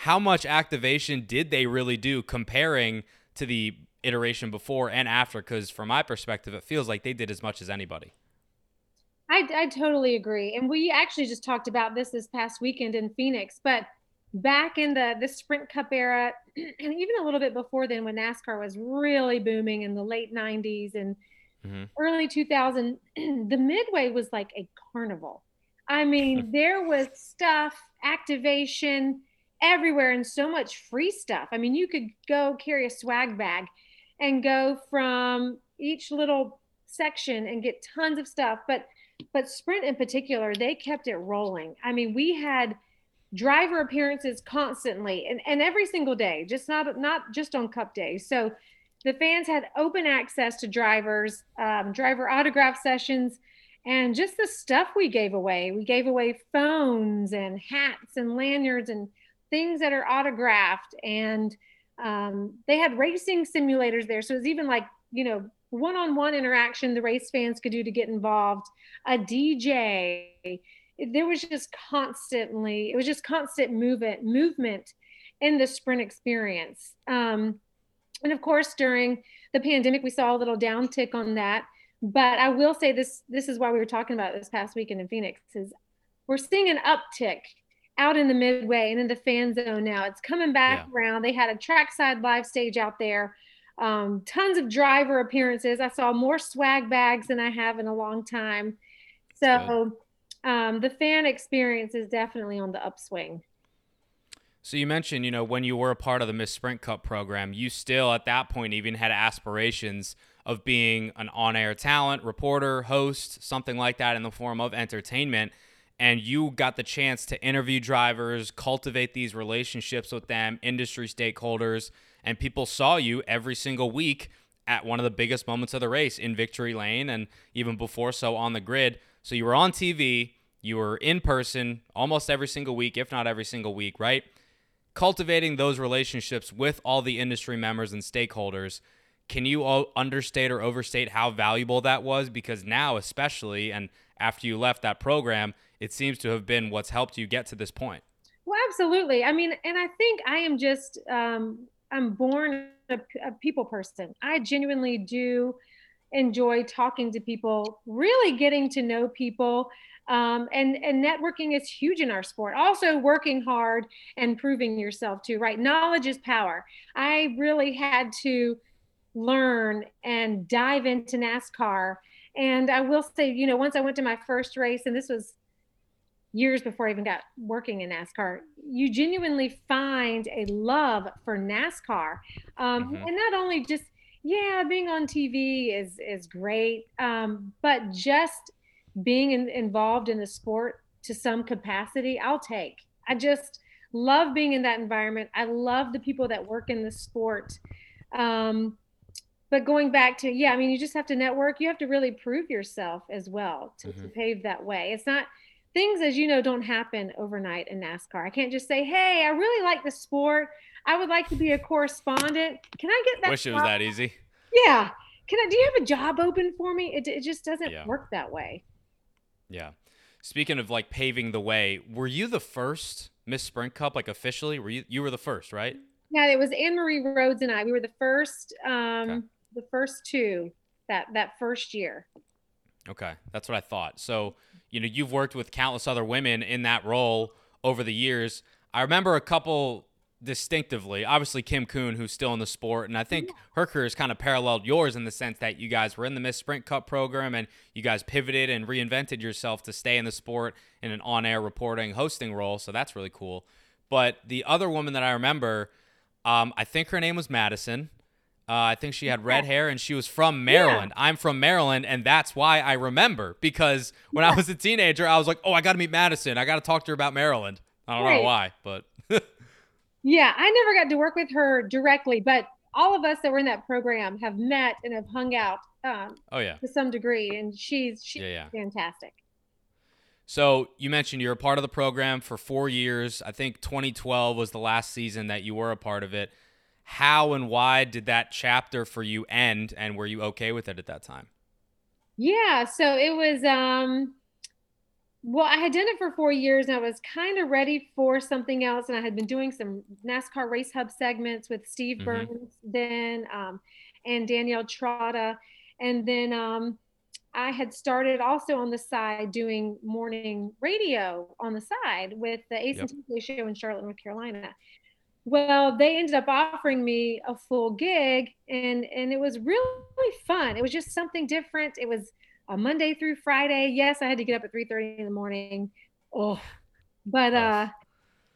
how much activation did they really do comparing to the iteration before and after? Because from my perspective, it feels like they did as much as anybody. I, I totally agree. And we actually just talked about this this past weekend in Phoenix, but back in the the sprint cup era (clears throat) and even a little bit before then when NASCAR was really booming in the late 90s and mm-hmm. early 2000 (clears throat) the midway was like a carnival. I mean, (laughs) there was stuff, activation, everywhere and so much free stuff. I mean, you could go carry a swag bag and go from each little section and get tons of stuff. But but Sprint in particular, they kept it rolling. I mean, we had driver appearances constantly and, and every single day, just not not just on cup days. So the fans had open access to drivers, um, driver autograph sessions, and just the stuff we gave away. We gave away phones and hats and lanyards and things that are autographed and um, they had racing simulators there so it was even like you know one-on-one interaction the race fans could do to get involved a dj there was just constantly it was just constant movement movement in the sprint experience um, and of course during the pandemic we saw a little downtick on that but i will say this this is why we were talking about this past weekend in phoenix is we're seeing an uptick out in the midway and in the fan zone now. It's coming back yeah. around. They had a trackside live stage out there. Um, tons of driver appearances. I saw more swag bags than I have in a long time. So um, the fan experience is definitely on the upswing. So you mentioned, you know, when you were a part of the Miss Sprint Cup program, you still at that point even had aspirations of being an on-air talent, reporter, host, something like that in the form of entertainment and you got the chance to interview drivers, cultivate these relationships with them, industry stakeholders, and people saw you every single week at one of the biggest moments of the race in victory lane and even before so on the grid. So you were on TV, you were in person almost every single week, if not every single week, right? Cultivating those relationships with all the industry members and stakeholders. Can you understate or overstate how valuable that was? Because now, especially, and after you left that program, it seems to have been what's helped you get to this point. Well, absolutely. I mean, and I think I am just, um, I'm born a, a people person. I genuinely do enjoy talking to people, really getting to know people. Um, and and networking is huge in our sport. Also, working hard and proving yourself too. Right, knowledge is power. I really had to learn and dive into NASCAR. And I will say, you know, once I went to my first race, and this was years before I even got working in NASCAR, you genuinely find a love for NASCAR. Um, mm-hmm. And not only just, yeah, being on TV is, is great, um, but just being in, involved in the sport to some capacity, I'll take. I just love being in that environment. I love the people that work in the sport. Um, but going back to, yeah, I mean, you just have to network. You have to really prove yourself as well to, mm-hmm. to pave that way. It's not, things, as you know, don't happen overnight in NASCAR. I can't just say, "Hey, I really like the sport. I would like to be a correspondent. Can I get that?" Wish it was that easy. Yeah. Can I? Do you have a job open for me? It, it just doesn't Yeah. work that way. Yeah. Speaking of like paving the way, were you the first Miss Sprint Cup like officially? Were you you were the first, right? Yeah, it was Anne Marie Rhodes and I. We were the first, um, Okay. the first two that that first year. Okay, that's what I thought. So, you know, you've worked with countless other women in that role over the years. I remember a couple distinctively. Obviously, Kim Coon, who's still in the sport, and I think her career has kind of paralleled yours in the sense that you guys were in the Miss Sprint Cup program and you guys pivoted and reinvented yourself to stay in the sport in an on-air reporting, hosting role. So that's really cool. But the other woman that I remember, um, I think her name was Madison. Uh, I think she had red hair and she was from Maryland. I'm from Maryland, and that's why I remember because when I was a teenager, I was like, "Oh, I got to meet Madison. I got to talk to her about Maryland." I don't know why, but (laughs) Yeah, I never got to work with her directly, but all of us that were in that program have met and have hung out um, oh yeah. to some degree, and she's she's Yeah, yeah. fantastic. So you mentioned you're a part of the program for four years. I think 2012 was the last season that you were a part of it. How and why did that chapter for you end, and were you okay with it at that time? Yeah, so it was um well, I had done it for four years and I was kind of ready for something else. And I had been doing some NASCAR Race Hub segments with Steve Mhm. Byrnes then um, and Danielle Trotta. And then um, I had started also on the side doing morning radio on the side with the Ace Yep. and TJ show in Charlotte, North Carolina. Well, they ended up offering me a full gig and and it was really fun. It was just something different. It was a Monday through Friday. Yes, I had to get up at 3:30 in the morning. Oh. But uh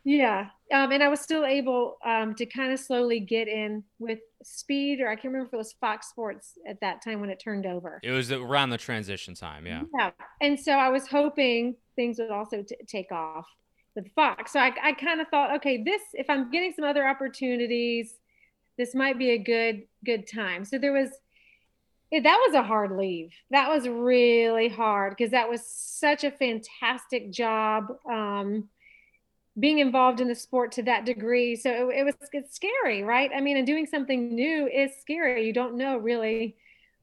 yeah. Um and I was still able um to kind of slowly get in with speed or I can't remember if it was Fox Sports at that time when it turned over. It was around the transition time, yeah. Yeah. And so I was hoping things would also t- take off with Fox. So I, I kind of thought, okay, this, if I'm getting some other opportunities, this might be a good, good time. So there was, it, that was a hard leave. That was really hard because that was such a fantastic job. Um, being involved in the sport to that degree. So it, it was it's scary, right? I mean, and doing something new is scary. You don't know really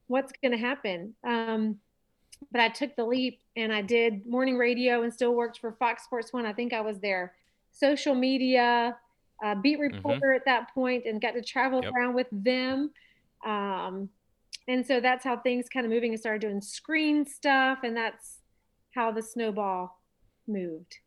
what's going to happen. Um, but I took the leap and I did morning radio and still worked for Fox Sports One. I think I was their social media uh, beat reporter at that point and got to travel Yep. around with them. Um, and so that's how things kind of moving and started doing screen stuff. And that's how the snowball moved.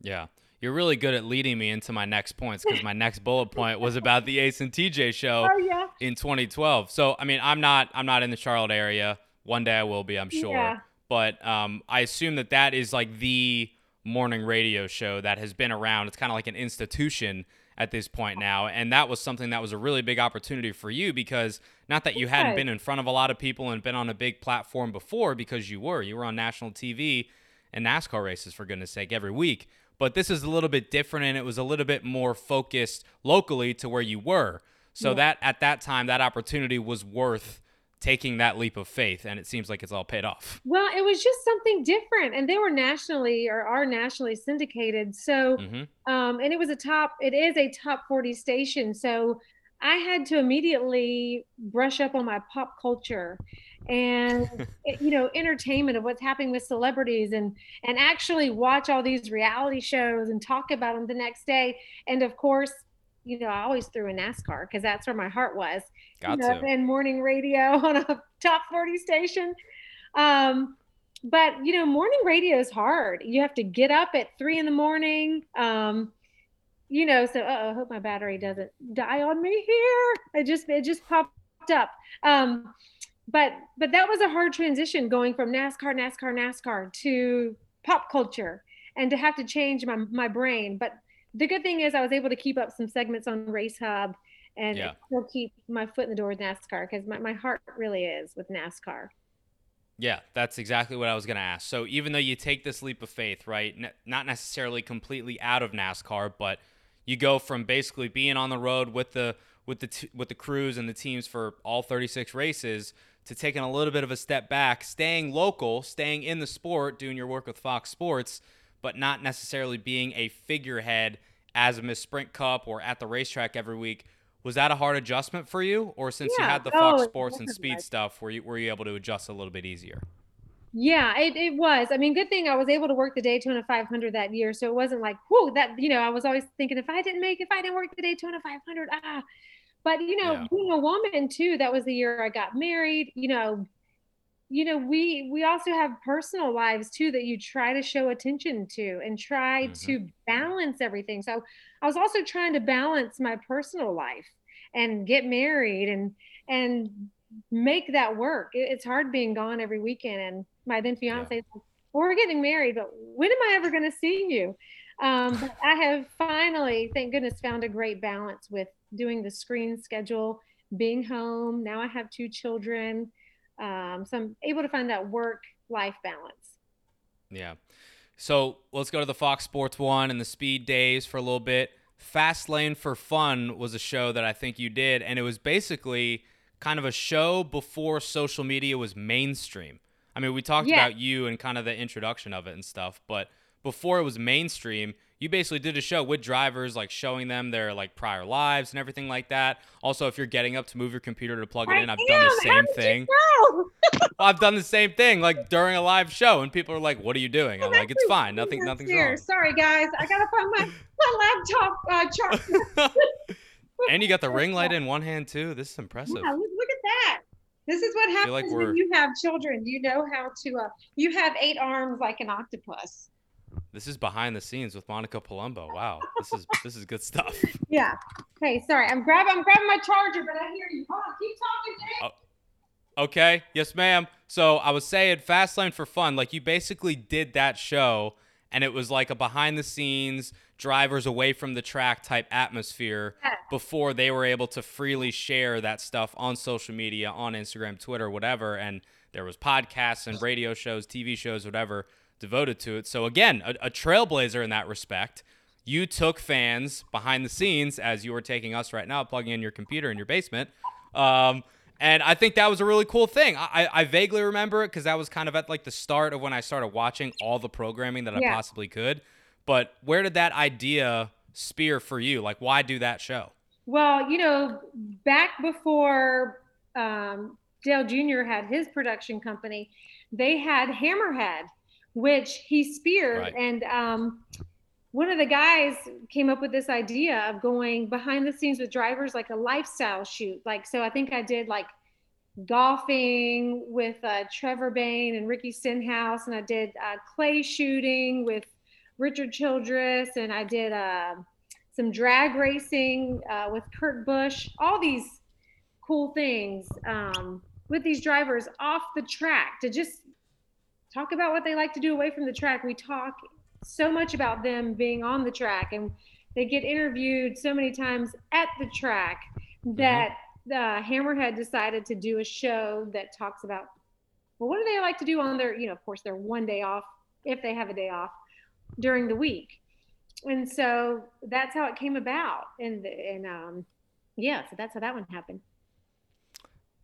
Yeah. You're really good at leading me into my next points because my next bullet point was about the Ace and TJ show Oh, yeah. in 2012. So I mean, I'm not I'm not in the Charlotte area. One day I will be, I'm sure. Yeah. But um, I assume that that is like the morning radio show that has been around. It's kind of like an institution at this point now, and that was something that was a really big opportunity for you because not that you hadn't been in front of a lot of people and been on a big platform before because you were. You were on national TV and NASCAR races for goodness sake every week. But this is a little bit different and it was a little bit more focused locally to where you were. So Yeah. that at that time that opportunity was worth taking that leap of faith and it seems like it's all paid off. Well, it was just something different, and they were nationally or are nationally syndicated. So, Mhm. um, and it was a top. It is a top forty station. So, I had to immediately brush up on my pop culture, and (laughs) you know, entertainment of what's happening with celebrities, and and actually watch all these reality shows and talk about them the next day. And of course, you know, I always threw in NASCAR because that's where my heart was Got you know, to. and morning radio (laughs) on a top 40 station. Um, but you know, morning radio is hard. You have to get up at three in the morning. Um, you know, so I hope my battery doesn't die on me here. It just it just popped up. Um, but but that was a hard transition going from NASCAR, NASCAR, NASCAR to pop culture and to have to change my my brain. But the good thing is I was able to keep up some segments on Race Hub and Yeah. still keep my foot in the door with NASCAR because my, my heart really is with NASCAR. Yeah, that's exactly what I was going to ask. So even though you take this leap of faith, right, n- not necessarily completely out of NASCAR, but you go from basically being on the road with the with the t- with the crews and the teams for all 36 races to taking a little bit of a step back, staying local, staying in the sport, doing your work with Fox Sports, but not necessarily being a figurehead as a Miss Sprint Cup or at the racetrack every week. Was that a hard adjustment for you, or since yeah. you had the oh, Fox Sports and Speed stuff, were you were you able to adjust a little bit easier? Yeah, it, it was. I mean, good thing I was able to work the Daytona 500 that year. So it wasn't like, whoa, that, you know, I was always thinking if I didn't make, if I didn't work the Daytona 500, ah. But, you know, yeah. being a woman too, that was the year I got married, you know, you know, we, we also have personal lives too that you try to show attention to and try mm-hmm. to balance everything. So I was also trying to balance my personal life and get married and, and make that work. It's hard being gone every weekend and, my then fiance yeah. well, we're getting married, but when am I ever going to see you? Um, but I have finally, thank goodness, found a great balance with doing the screen schedule, being home. Now I have two children. Um, so I'm able to find that work life balance. Yeah. So let's go to the Fox Sports one and the speed days for a little bit. Fast Lane for Fun was a show that I think you did, and it was basically kind of a show before social media was mainstream. I mean, we talked yeah. about you and kind of the introduction of it and stuff, but before it was mainstream, you basically did a show with drivers, like showing them their like prior lives and everything like that. Also, if you're getting up to move your computer to plug it in, I've done the same thing. well, (laughs) I've done the same thing, like during a live show, and people are like, "What are you doing?" I'm like, "It's fine, nothing, nothing's here. wrong." Sorry, guys, I gotta find my my laptop uh, charger. (laughs) and you got the (laughs) ring light in one hand too. This is impressive. Yeah, look, look at that. This is what happens like when you have children. You know how to. Uh, you have eight arms like an octopus. This is behind the scenes with Monica Palumbo. Wow, this is this is good stuff. (laughs) Yeah. Hey, sorry, I'm grabbing I'm grabbing my charger, but I hear you. Hold on, keep talking, Jake. Oh, okay. Yes, ma'am. So I was saying, Fastlane for fun. Like you basically did that show, and it was like a behind the scenes drivers away from the track type atmosphere before they were able to freely share that stuff on social media, on Instagram, Twitter, whatever. And there was podcasts and radio shows, TV shows, whatever devoted to it. So again, a, a trailblazer in that respect. You took fans behind the scenes as you were taking us right now, plugging in your computer in your basement. Um, and I think that was a really cool thing. I, I vaguely remember it because that was kind of at like the start of when I started watching all the programming that I yeah. possibly could. But where did that idea spear for you? Like, why do that show? Well, you know, back before um, Dale Jr. had his production company, they had Hammerhead, which he speared. Right. And um, one of the guys came up with this idea of going behind the scenes with drivers, like a lifestyle shoot. Like, so I think I did like golfing with uh, Trevor Bayne and Ricky Stenhouse, and I did uh, clay shooting with Richard Childress, and I did uh, some drag racing uh, with Kurt Busch. All these cool things um, with these drivers off the track to just talk about what they like to do away from the track. We talk so much about them being on the track, and they get interviewed so many times at the track mm-hmm. that the Hammerhead decided to do a show that talks about well, what do they like to do on their, you know, of course, their one day off if they have a day off during the week. And so that's how it came about. And, and, um, yeah, so that's how that one happened.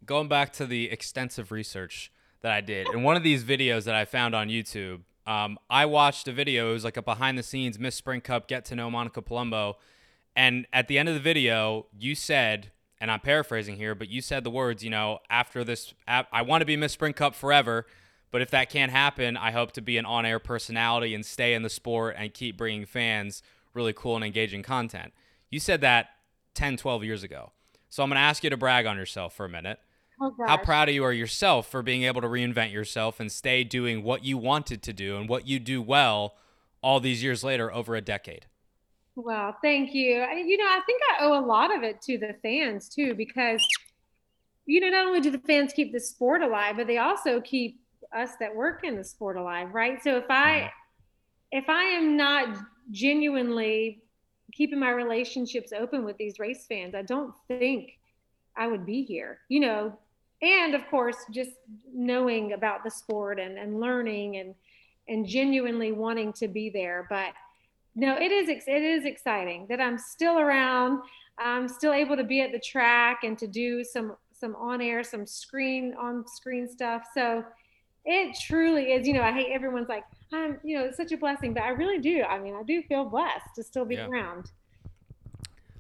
Going back to the extensive research that I did, in one of these videos that I found on YouTube, um, I watched a video. It was like a behind the scenes Miss Sprint Cup get to know Monica Palumbo. And at the end of the video, you said, and I'm paraphrasing here, but you said the words, you know, after this, I want to be Miss Sprint Cup forever. But if that can't happen, I hope to be an on air personality and stay in the sport and keep bringing fans really cool and engaging content. You said that 10, 12 years ago. So I'm going to ask you to brag on yourself for a minute. Oh, How proud of you are yourself for being able to reinvent yourself and stay doing what you wanted to do and what you do well all these years later, over a decade? Well, thank you. You know, I think I owe a lot of it to the fans too, because, you know, not only do the fans keep the sport alive, but they also keep us that work in the sport alive, right? So if I mm-hmm. if I am not genuinely keeping my relationships open with these race fans, I don't think I would be here. You know, and of course just knowing about the sport and, and learning and and genuinely wanting to be there. But no, it is it is exciting that I'm still around. I'm still able to be at the track and to do some some on air, some screen on screen stuff. So it truly is. You know, I hate everyone's like, I'm, you know, it's such a blessing, but I really do. I mean, I do feel blessed to still be yeah. around.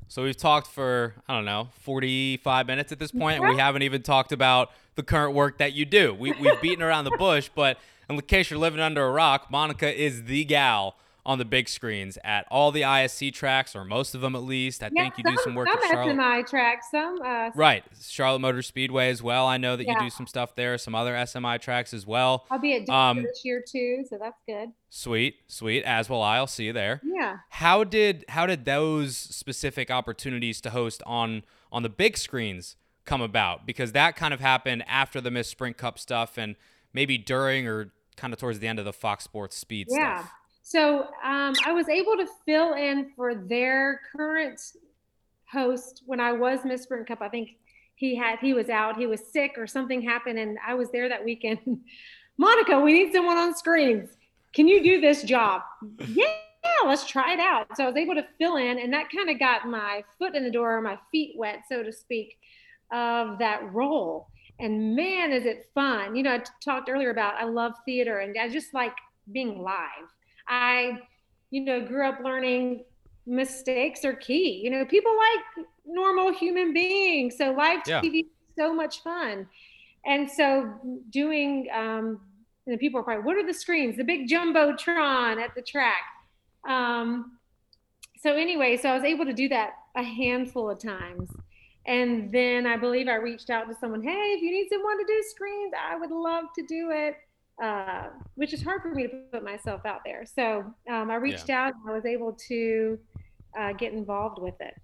So we've talked for I don't know 45 minutes at this point, and we haven't even talked about the current work that you do. We, we've (laughs) beaten around the bush, but in case you're living under a rock, Monica is the gal on the big screens at all the ISC tracks, or most of them at least. I yeah, think you some, do some work some at Charlotte. SMI tracks, some uh, right, Charlotte Motor Speedway as well. I know that yeah. you do some stuff there, some other SMI tracks as well. I'll be at um, this year too, so that's good. Sweet, sweet. As will I. I'll see you there. Yeah. How did how did those specific opportunities to host on on the big screens come about? Because that kind of happened after the Miss Sprint Cup stuff, and maybe during or kind of towards the end of the Fox Sports Speed yeah. stuff. So um, I was able to fill in for their current host when I was Miss Sprint Cup. I think he had he was out, he was sick or something happened, and I was there that weekend. (laughs) Monica, we need someone on screens. Can you do this job? yeah, let's try it out. So I was able to fill in, and that kind of got my foot in the door, my feet wet, so to speak, of that role. And man, is it fun! You know, I t- talked earlier about I love theater, and I just like being live. I, you know, grew up learning mistakes are key. You know, people like normal human beings. So live yeah. TV is so much fun. And so doing, um, and people are probably, what are the screens? The big jumbotron at the track. Um, so anyway, so I was able to do that a handful of times. And then I believe I reached out to someone, hey, if you need someone to do screens, I would love to do it. Uh, which is hard for me to put myself out there. So um, I reached yeah. out and I was able to uh, get involved with it.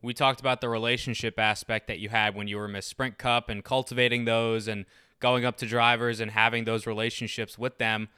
We talked about the relationship aspect that you had when you were Miss Sprint Cup and cultivating those and going up to drivers and having those relationships with them.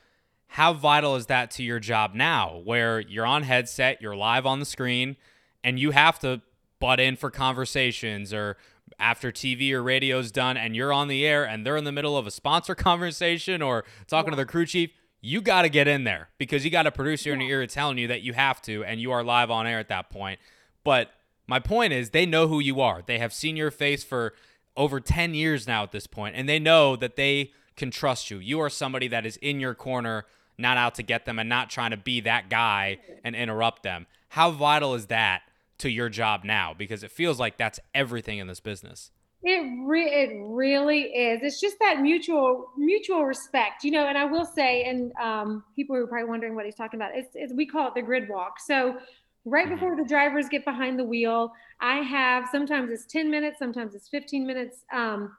How vital is that to your job now, where you're on headset, you're live on the screen, and you have to butt in for conversations or after TV or radio's done and you're on the air and they're in the middle of a sponsor (laughs) conversation or talking yeah. to the crew chief, you got to get in there because you got a producer yeah. in your ear telling you that you have to and you are live on air at that point. But my point is they know who you are. They have seen your face for over 10 years now at this point and they know that they can trust you. You are somebody that is in your corner, not out to get them and not trying to be that guy and interrupt them. How vital is that to your job now because it feels like that's everything in this business. It re- it really is. It's just that mutual mutual respect, you know. And I will say, and um, people are probably wondering what he's talking about. It's, it's we call it the grid walk. So right mm-hmm. before the drivers get behind the wheel, I have sometimes it's ten minutes, sometimes it's fifteen minutes. Um,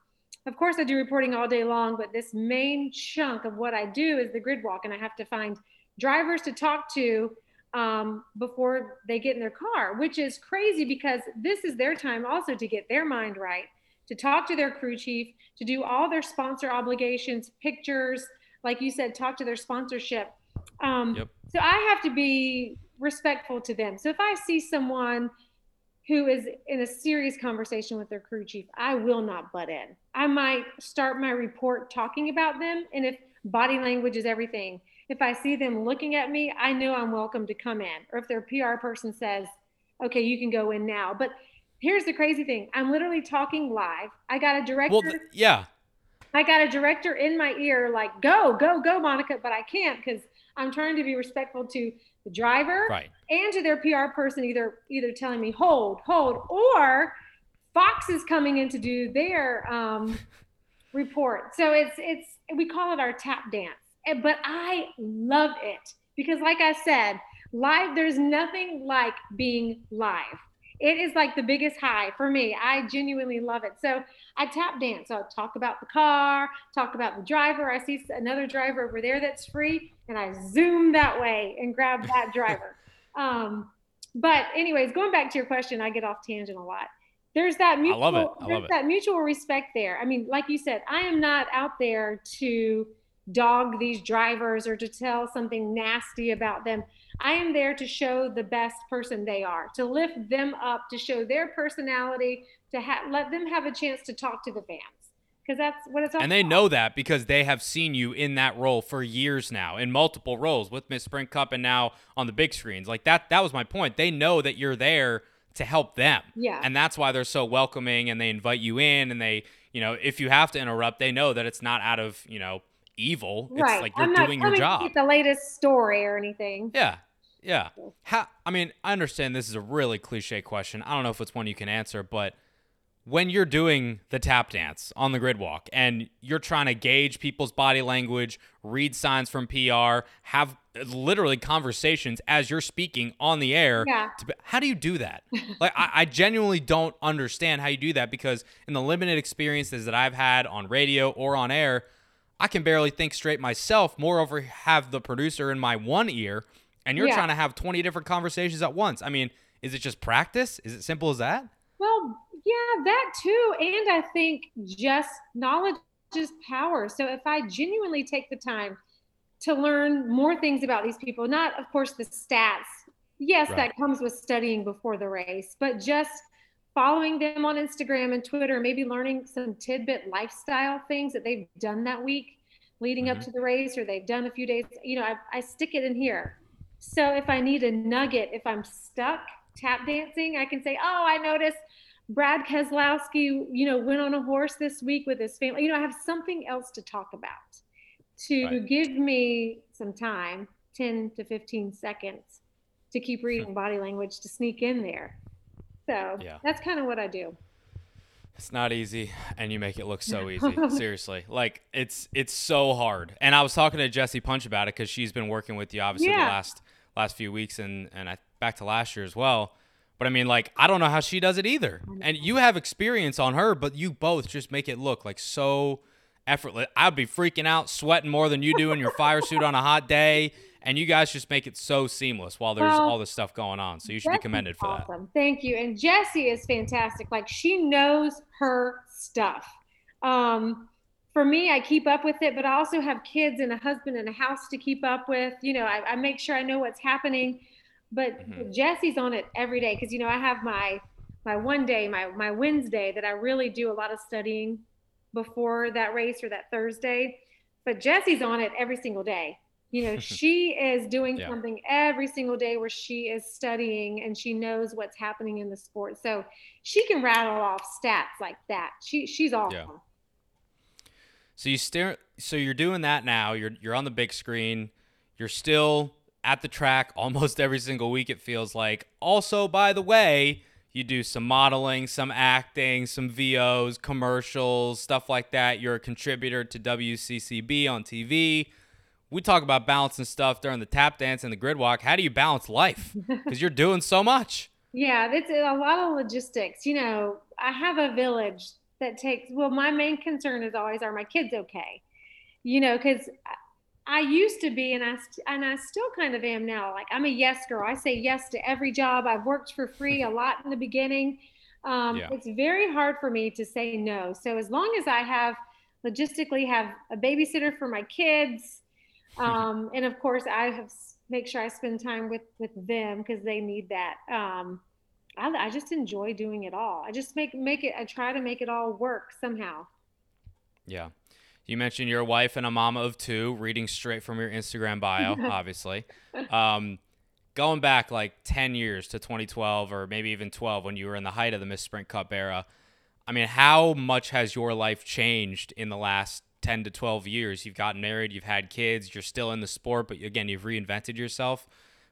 of course, I do reporting all day long, but this main chunk of what I do is the grid walk, and I have to find drivers to talk to um, before they get in their car, which is crazy because this is their time also to get their mind right, to talk to their crew chief, to do all their sponsor obligations, pictures, like you said, talk to their sponsorship. Um, yep. So I have to be respectful to them. So if I see someone who is in a serious conversation with their crew chief, I will not butt in. I might start my report talking about them. And if body language is everything, if I see them looking at me, I know I'm welcome to come in. Or if their PR person says, okay, you can go in now. But here's the crazy thing I'm literally talking live. I got a director. Well, th- yeah. I got a director in my ear, like, go, go, go, Monica, but I can't because I'm trying to be respectful to the driver right. and to their PR person, either either telling me hold, hold, or Fox is coming in to do their um, report. So it's it's we call it our tap dance but I love it because, like I said, live, there's nothing like being live. It is like the biggest high for me. I genuinely love it. So I tap dance. So I talk about the car, talk about the driver. I see another driver over there that's free, and I zoom that way and grab (laughs) that driver. Um, but anyways, going back to your question, I get off tangent a lot. There's that mutual, I love it. I there's that mutual respect there. I mean, like you said, I am not out there to dog these drivers or to tell something nasty about them. I am there to show the best person they are, to lift them up, to show their personality, to ha- let them have a chance to talk to the fans. Because that's what it's all And they know that because they have seen you in that role for years now, in multiple roles with Miss Sprint Cup and now on the big screens. Like that that was my point. They know that you're there to help them. Yeah. And that's why they're so welcoming and they invite you in and they, you know, if you have to interrupt, they know that it's not out of, you know, evil. right. It's like you're I'm not doing your coming to job. get the latest story or anything. Yeah. Yeah. How I mean, I understand this is a really cliche question. I don't know if it's one you can answer, but when you're doing the tap dance on the grid walk and you're trying to gauge people's body language, read signs from PR, have literally conversations as you're speaking on the air. Yeah. to how do you do that? (laughs) like, I, I genuinely don't understand how you do that because in the limited experiences that I've had on radio or on air, I can barely think straight myself. Moreover, have the producer in my one ear, and you're Yeah. trying to have 20 different conversations at once. I mean, is it just practice? Is it simple as that? Well, yeah, that too. And I think just knowledge is power. So if I genuinely take the time to learn more things about these people, not, of course, the stats. Yes, Right. that comes with studying before the race, but just following them on Instagram and Twitter, maybe learning some tidbit lifestyle things that they've done that week leading up Mhm. to the race or they've done a few days. You know, I, I stick it in here. So if I need a nugget, if I'm stuck tap dancing, I can say, oh, I noticed Brad Keselowski, you know, went on a horse this week with his family. You know, I have something else to talk about to Right. give me some time, 10 to 15 seconds to keep reading body language to sneak in there. So Yeah. that's kind of what I do. It's not easy, and you make it look so (laughs) easy. Seriously, like it's it's so hard. And I was talking to Jesse Punch about it because she's been working with you obviously the last last few weeks, and and I back to last year as well. But I mean, like I don't know how she does it either. And you have experience on her, but you both just make it look like so effortless. I'd be freaking out, sweating more than you do in your fire suit on a hot day. And you guys just make it so seamless while there's Well, all this stuff going on. So you should be commended for that. Thank you. And Jessie is fantastic. Like she knows her stuff. Um, for me, I keep up with it, but I also have kids and a husband and a house to keep up with. You know, I, I make sure I know what's happening. But Mhm. Jesse's on it every day because you know I have my my one day, my my Wednesday that I really do a lot of studying before that race or that Thursday. But Jesse's on it every single day. You know, (laughs) she is doing Yeah. something every single day where she is studying and she knows what's happening in the sport. So she can rattle off stats like that. She she's awesome. So you stare. So you're doing that now. You're you're on the big screen. You're still at the track (laughs) almost every single week. It feels like. Also, by the way, you do some modeling, some acting, some VOs, commercials, stuff like that. You're a contributor to WCCB on TV. We talk about balancing stuff during the tap dance and the grid walk. How do you balance life? (laughs) Because you're doing so much. Yeah, it's a lot of logistics. You know, I have a village that takes, well, my main concern is always, are my kids okay? You know, because I used to be, and I, st- and I still kind of am now, like I'm a yes girl. I say yes to every job. I've worked for free a lot in the beginning. Um, Yeah. It's very hard for me to say no. So as long as I have logistically have a babysitter for my kids, um, and of course I have make sure I spend time with with them because they need that. Um, I, I just enjoy doing it all. I just make make it. I try to make it all work somehow. Yeah. You mentioned you're wife and a mama of two, reading straight from your Instagram bio, (laughs) obviously. Um, going back like 10 years to 2012 or maybe even 12 when you were in the height of the Miss Sprint Cup era, I mean, how much has your life changed in the last 10 to 12 years? You've gotten married, you've had kids, you're still in the sport, but again, you've reinvented yourself.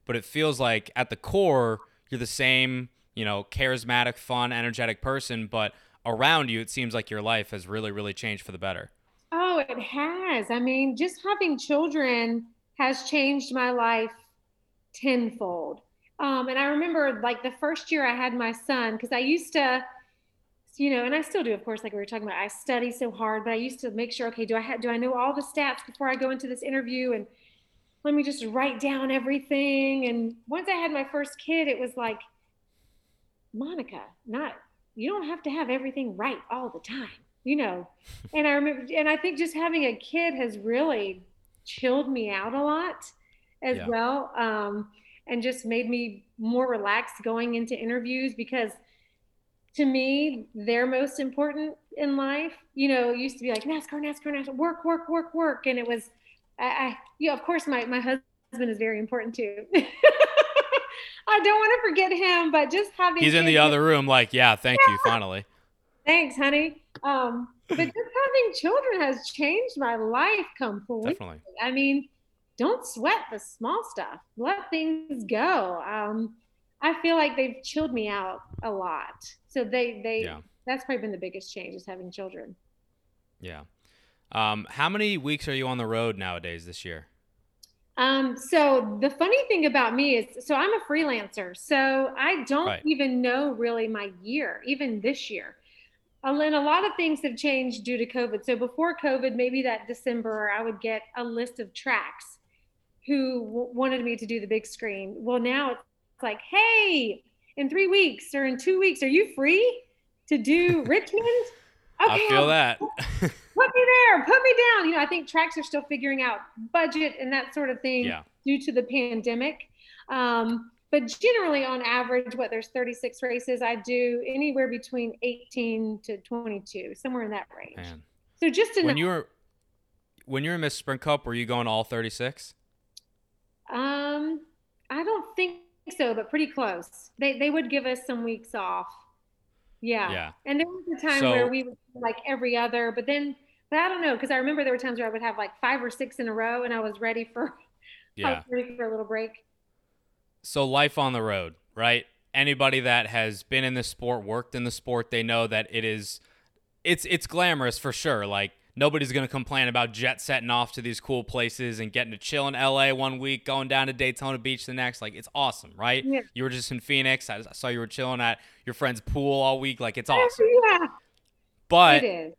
But it feels like at the core, you're the same, you know, charismatic, fun, energetic person, but around you, it seems like your life has really, really changed for the better. Oh, it has. I mean, just having children has changed my life tenfold. Um, and I remember like the first year I had my son, because I used to, you know, and I still do, of course, like we were talking about, I study so hard, but I used to make sure, okay, do I have, do I know all the stats before I go into this interview? And let me just write down everything. And once I had my first kid, it was like, Monica, not, you don't have to have everything right all the time, you know? (laughs) and I remember, and I think just having a kid has really chilled me out a lot as Yeah. well. Um, and just made me more relaxed going into interviews because to me, they're most important in life. You know, it used to be like NASCAR, NASCAR, NASCAR, work, work, work, work. And it was, I, I you know, of course, my, my husband is very important too. (laughs) I don't want to forget him, but just having He's in the other room, like, yeah, thank you, finally. Thanks, honey. Um, but just having children has changed my life completely. Definitely. I mean, don't sweat the small stuff. Let things go. Um, I feel like they've chilled me out a lot. So they they Yeah. that's probably been the biggest change is having children. Yeah. Um, how many weeks are you on the road nowadays this year? Um, so the funny thing about me is, so I'm a freelancer, so I don't Right. even know really my year, even this year. And a lot of things have changed due to COVID. So before COVID, maybe that December, I would get a list of tracks who w- wanted me to do the big screen. Well, now it's like, hey, in three weeks or in two weeks, are you free to do (laughs) Richmond? Okay, I feel I'll- that. (laughs) put me there, put me down. You know, I think tracks are still figuring out budget and that sort of thing Yeah. due to the pandemic. Um, but generally, on average, what there's 36 races, I do anywhere between 18 to 22, somewhere in that range. Man. So just to When you were when you were in Miss Sprint Cup, were you going all 36? um, I don't think so, but pretty close. They they would give us some weeks off. Yeah. Yeah. And there was a time So- where we would like every other, but then, but I don't know, because I remember there were times where I would have like five or six in a row, and I was ready for (laughs) Yeah. ready for a little break. So life on the road, right? Anybody that has been in the sport, worked in the sport, they know that it is it's it's glamorous for sure. Like nobody's going to complain about jet setting off to these cool places and getting to chill in LA one week, going down to Daytona Beach the next. Like it's awesome, right? Yeah. You were just in Phoenix. I saw you were chilling at your friend's pool all week. Like it's (laughs) awesome. Yeah, But it is.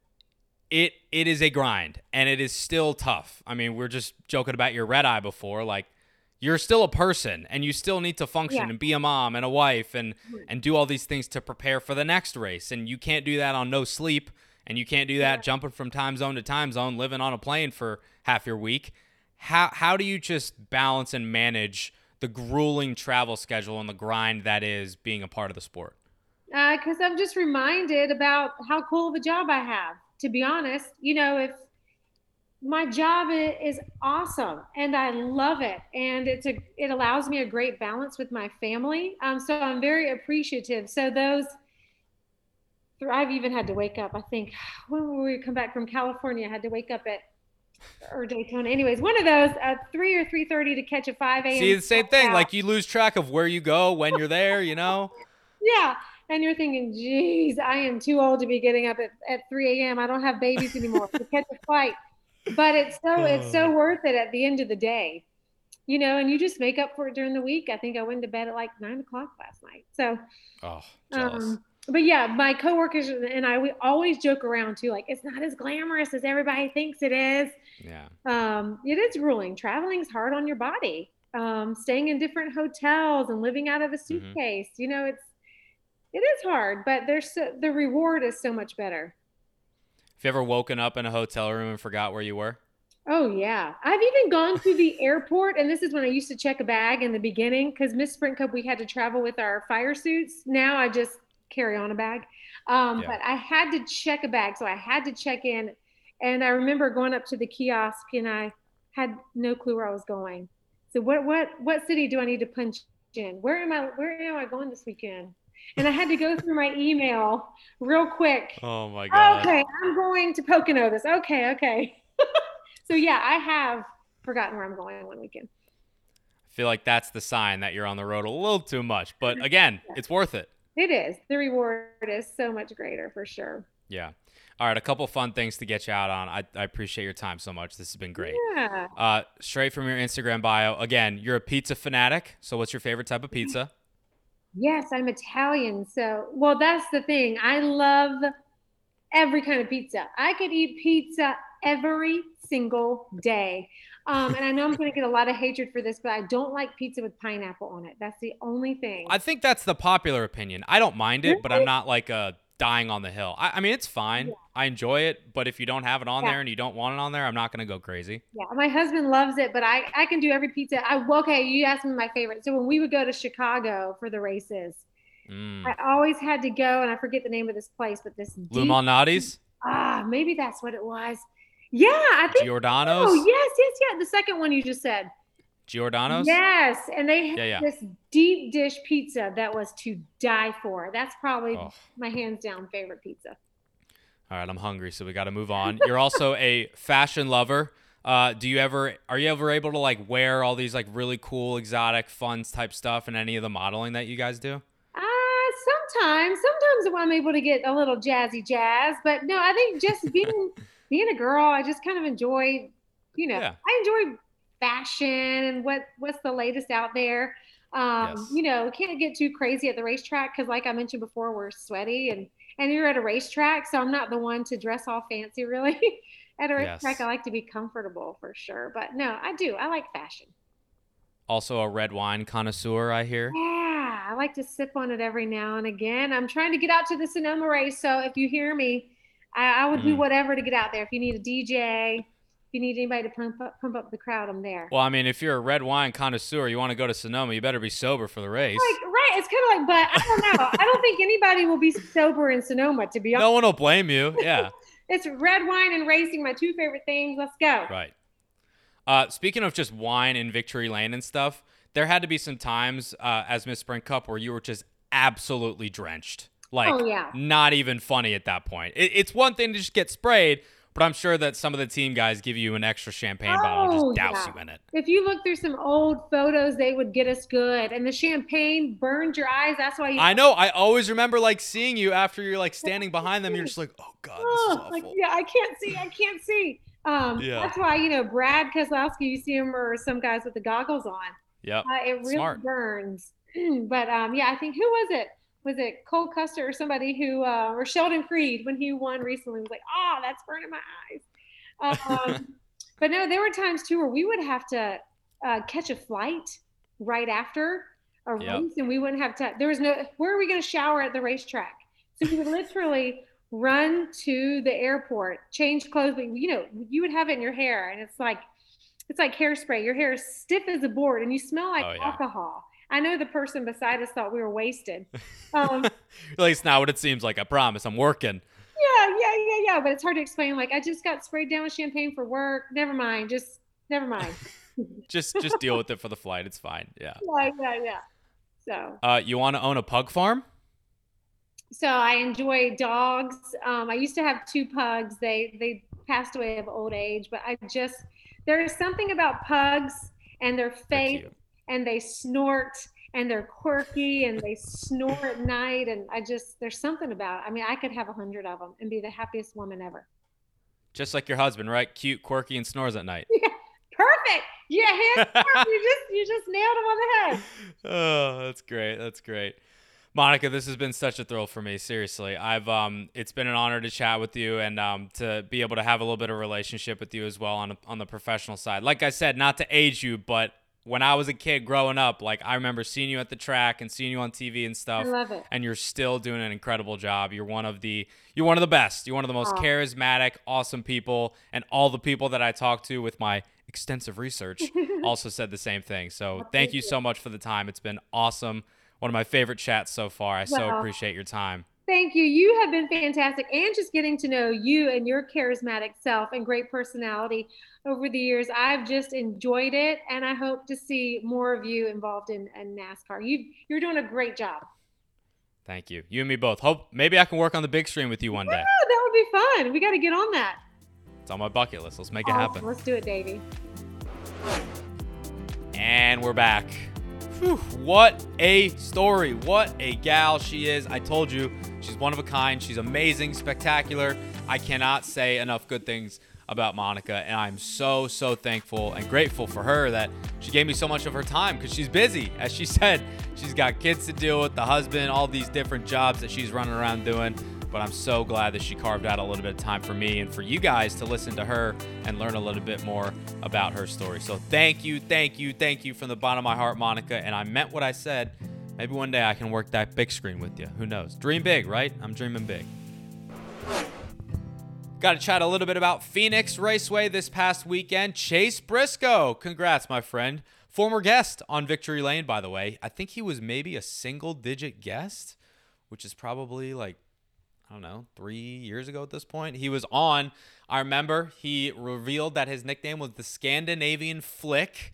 it it is a grind and it is still tough. I mean, we're just joking about your red eye before. Like you're still a person and you still need to function Yeah. and be a mom and a wife and mm-hmm. and do all these things to prepare for the next race. And you can't do that on no sleep and you can't do that jumping from time zone to time zone, living on a plane for half your week. How how do you just balance and manage the grueling travel schedule and the grind that is being a part of the sport? because I'm just reminded about how cool of a job I have. To be honest, you know, if my job is awesome and I love it, and it's a it allows me a great balance with my family. Um, so I'm very appreciative. So those. I've even had to wake up. I think (sighs) when we come back from California, I had to wake up at or Daytona. Anyways, one of those at three or three thirty to catch a five a.m. See, the same thing. out. Like you lose track of where you go when you're there, you know? (laughs) Yeah. And you're thinking, geez, I am too old to be getting up at, at 3 a.m. I don't have babies anymore to catch a flight. But it's so it's so worth it at the end of the day. You know, and you just make up for it during the week. I think I went to bed at like nine o'clock last night. So Oh, jealous. um but yeah, my coworkers and I we always joke around too, like it's not as glamorous as everybody thinks it is. yeah. Um, it is grueling. Traveling's hard on your body. Um, staying in different hotels and living out of a suitcase. You know, it's it is hard, but there's so, the reward is so much better. Have you ever woken up in a hotel room and forgot where you were? Oh yeah, I've even gone to the (laughs) airport, and this is when I used to check a bag in the beginning because Miss Sprint Cup we had to travel with our fire suits. Now I just carry on a bag, um, Yeah. but I had to check a bag, so I had to check in, and I remember going up to the kiosk and I had no clue where I was going. So what what what city do I need to punch in? Where am I where am I going this weekend? And I had to go (laughs) through my email real quick. Oh my god. Okay, I'm going to Pocono this. Okay, okay. (laughs) so yeah, I have forgotten where I'm going one weekend. I feel like that's the sign that you're on the road a little too much. But (laughs) again, it's worth it. It is. The reward is so much greater for sure. Yeah. All right, a couple fun things to get you out on. I, I appreciate your time so much. This has been great. Yeah. Uh, straight from your Instagram bio. Again, you're a pizza fanatic. So, what's your favorite type of pizza? Yes, I'm Italian. So, well, that's the thing. I love every kind of pizza. I could eat pizza every single day. Um, and I know I'm going to get a lot of (laughs) hatred for this, but I don't like pizza with pineapple on it. That's the only thing. I think that's the popular opinion. I don't mind it, but I'm not like a dying on the hill. I, I mean, it's fine. I enjoy it, but if you don't have it on Yeah. there and you don't want it on there, I'm not going to go crazy. Yeah, my husband loves it, but I, I can do every pizza. I okay, you asked me my favorite. So when we would go to Chicago for the races, Mm. I always had to go, and I forget the name of this place, but this deep- ah, maybe that's what it was. Yeah, I think. Giordano's, Oh yes, yes, yeah. The second one you just said. Giordano's? Yes, and they had Yeah, yeah. this deep dish pizza that was to die for. That's probably Oh. my hands down favorite pizza. All right, I'm hungry, so we got to move on. You're also a fashion lover. Uh, do you ever are you ever able to like wear all these like really cool, exotic, fun type stuff in any of the modeling that you guys do? Uh, sometimes, sometimes I'm able to get a little jazzy jazz, but no, I think just being being a girl, I just kind of enjoy, you know, Yeah. I enjoy fashion and what what's the latest out there. Um, Yes. you know, can't get too crazy at the racetrack because, like I mentioned before, we're sweaty and and you're at a racetrack, so I'm not the one to dress all fancy really. (laughs) at a racetrack, Yes. I like to be comfortable for sure, but no, I do. I like fashion. Also a red wine connoisseur, I hear. Yeah, I like to sip on it every now and again. I'm trying to get out to the Sonoma race, so if you hear me, I, I would do Mm. whatever to get out there. If you need a DJ, if you need anybody to pump up, pump up the crowd, I'm there. Well, I mean, if you're a red wine connoisseur, you want to go to Sonoma, you better be sober for the race. Like, right? It's kind of like, but I don't know. I don't think anybody will be sober in Sonoma. To be honest, No one will blame you. Yeah, (laughs) it's red wine and racing, my two favorite things. Let's go. right. Uh, speaking of just wine and victory lane and stuff, there had to be some times uh, as Miss Sprint Cup where you were just absolutely drenched. Like, Oh, yeah. not even funny at that point. It, it's one thing to just get sprayed, but I'm sure that some of the team guys give you an extra champagne bottle Oh, and just douse yeah. you in it. If you look through some old photos, they would get us good. And the champagne burned your eyes. That's why you I know. I always remember like seeing you after you're like standing behind them. You're just like, oh god, this is oh, awful. like yeah, I can't see, I can't see. Um, Yeah. that's why you know Brad Keselowski, you see him or some guys with the goggles on. Yeah. Uh, it really Smart. burns. (clears throat) but um, yeah, I think who was it? Was it Cole Custer or somebody who uh, or Sheldon Creed when he won recently was like, oh, that's burning my eyes. Um, (laughs) but no, there were times too where we would have to uh, catch a flight right after a Yep. race, and we wouldn't have time. There was no. Where are we going to shower at the racetrack? So we would literally run to the airport, change clothes. But you know, you would have it in your hair, and it's like it's like hairspray. Your hair is stiff as a board, and you smell like Oh, yeah. alcohol. I know the person beside us thought we were wasted. (laughs) Um, At least not what it seems like. I promise. I'm working. yeah, yeah, yeah, yeah. But it's hard to explain. Like I just got sprayed down with champagne for work. Never mind. Just never mind. (laughs) Just just deal with it for the flight. It's fine. Yeah. (laughs) yeah, yeah, yeah. So, Uh, you want to own a pug farm? so I enjoy dogs. Um, I used to have two pugs. They they passed away of old age, but I just there is something about pugs and their face. And they snort and they're quirky and they snore at night and I just there's something about it. I mean, I could have a hundred of them and be the happiest woman ever. Just like your husband, right? Cute, quirky, and snores at night. (laughs) yeah, Perfect. Yeah, (laughs) you just you just nailed him on the head. oh, that's great. That's great. Monica, this has been such a thrill for me. Seriously, I've um, it's been an honor to chat with you and um, to be able to have a little bit of relationship with you as well on on the professional side. Like I said, not to age you, but when I was a kid growing up, like I remember seeing you at the track and seeing you on TV and stuff. I love it. And you're still doing an incredible job. You're one of the you're one of the best. You're one of the most Aw. charismatic, awesome people, and all the people that I talk to with my extensive research (laughs) also said the same thing. So thank thank you you. so much for the time. It's been awesome. One of my favorite chats so far. I so appreciate your time. Thank you. You have been fantastic. And just getting to know you and your charismatic self and great personality over the years. I've just enjoyed it. And I hope to see more of you involved in, in NASCAR. You, you're doing a great job. Thank you. You and me both. Hope maybe I can work on the big screen with you one day. Oh, that would be fun. We got to get on that. It's on my bucket list. Let's make it Awesome. happen. Let's do it, Davey. And we're back. Whew, what a story. What a gal she is. I told you, she's one of a kind. She's amazing, spectacular. I cannot say enough good things about Monica, and I'm so, so thankful and grateful for her that she gave me so much of her time because she's busy. As she (laughs) said, she's got kids to deal with, the husband, all these different jobs that she's running around doing. But I'm so glad that she carved out a little bit of time for me and for you guys to listen to her and learn a little bit more about her story. So thank you, thank you, thank you from the bottom of my heart, Monica. And I meant what I said. Maybe one day I can work that big screen with you. Who knows? Dream big, right? I'm dreaming big. Got to chat a little bit about Phoenix Raceway this past weekend. Chase Briscoe. Congrats, my friend. Former guest on Victory Lane, by the way. I think he was maybe a single digit guest, which is probably like, I don't know, three years ago at this point. He was on. I remember he revealed that his nickname was the Scandinavian Flick.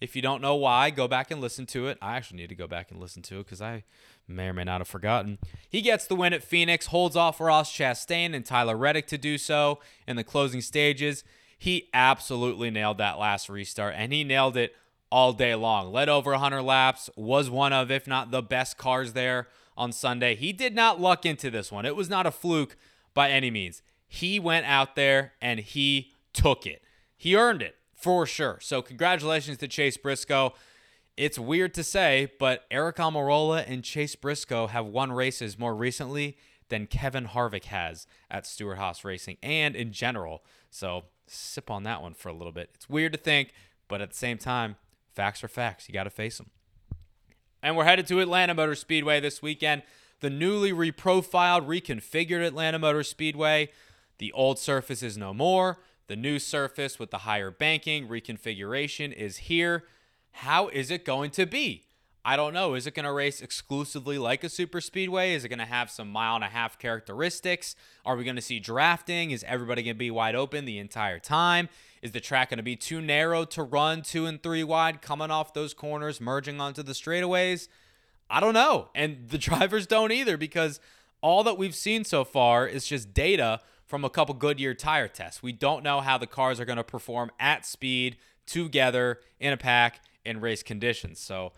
If you don't know why, go back and listen to it. I actually need to go back and listen to it because I may or may not have forgotten. He gets the win at Phoenix, holds off Ross Chastain and Tyler Reddick to do so in the closing stages. He absolutely nailed that last restart, and he nailed it all day long. Led over 100 laps, was one of, if not the best cars there on Sunday. He did not luck into this one. It was not a fluke by any means. He went out there and he took it. He earned it for sure. So, congratulations to Chase Briscoe. It's weird to say, but Aric Almirola and Chase Briscoe have won races more recently than Kevin Harvick has at Stewart Haas Racing and in general. So, sip on that one for a little bit. It's weird to think, but at the same time, facts are facts. You got to face them. And we're headed to Atlanta Motor Speedway this weekend. The newly reprofiled, reconfigured Atlanta Motor Speedway. The old surface is no more. The new surface with the higher banking reconfiguration is here. How is it going to be? I don't know. Is it going to race exclusively like a super speedway? Is it going to have some mile and a half characteristics? Are we going to see drafting? Is everybody going to be wide open the entire time? Is the track going to be too narrow to run two and three wide coming off those corners, merging onto the straightaways? I don't know. And the (laughs) drivers don't either because all that we've seen so far is just data from a couple Goodyear tire tests. We don't know how the cars are going to perform at speed together in a pack in race conditions. So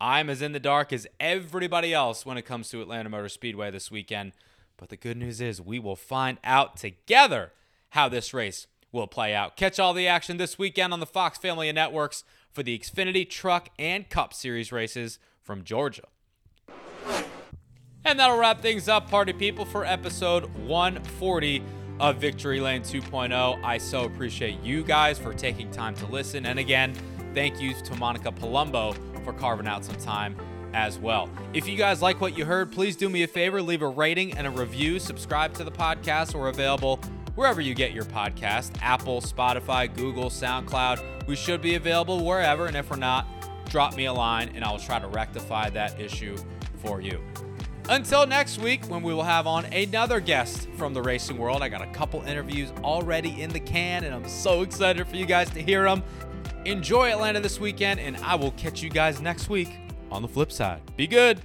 I'm as in the dark as everybody else when it comes to Atlanta Motor Speedway this weekend. But the good news is we will find out together how this race will play out. Catch all the action this weekend on the Fox family of networks for the Xfinity Truck and Cup Series races from Georgia. And that'll wrap things up, party people, for episode 140 of Victory Lane 2.0. I so appreciate you guys for taking time to listen. And again, thank you to Monica Palumbo for carving out some time as well. If you guys like what you heard, please do me a favor, leave a rating and a review, subscribe to the podcast. We're available wherever you get your podcast Apple, Spotify, Google, SoundCloud. We should be available wherever. And if we're not, drop me a line and I will try to rectify that issue for you. Until next week, when we will have on another guest from the racing world. I got a couple interviews already in the can, and I'm so excited for you guys to hear them. Enjoy Atlanta this weekend, and I will catch you guys next week on the flip side. Be good.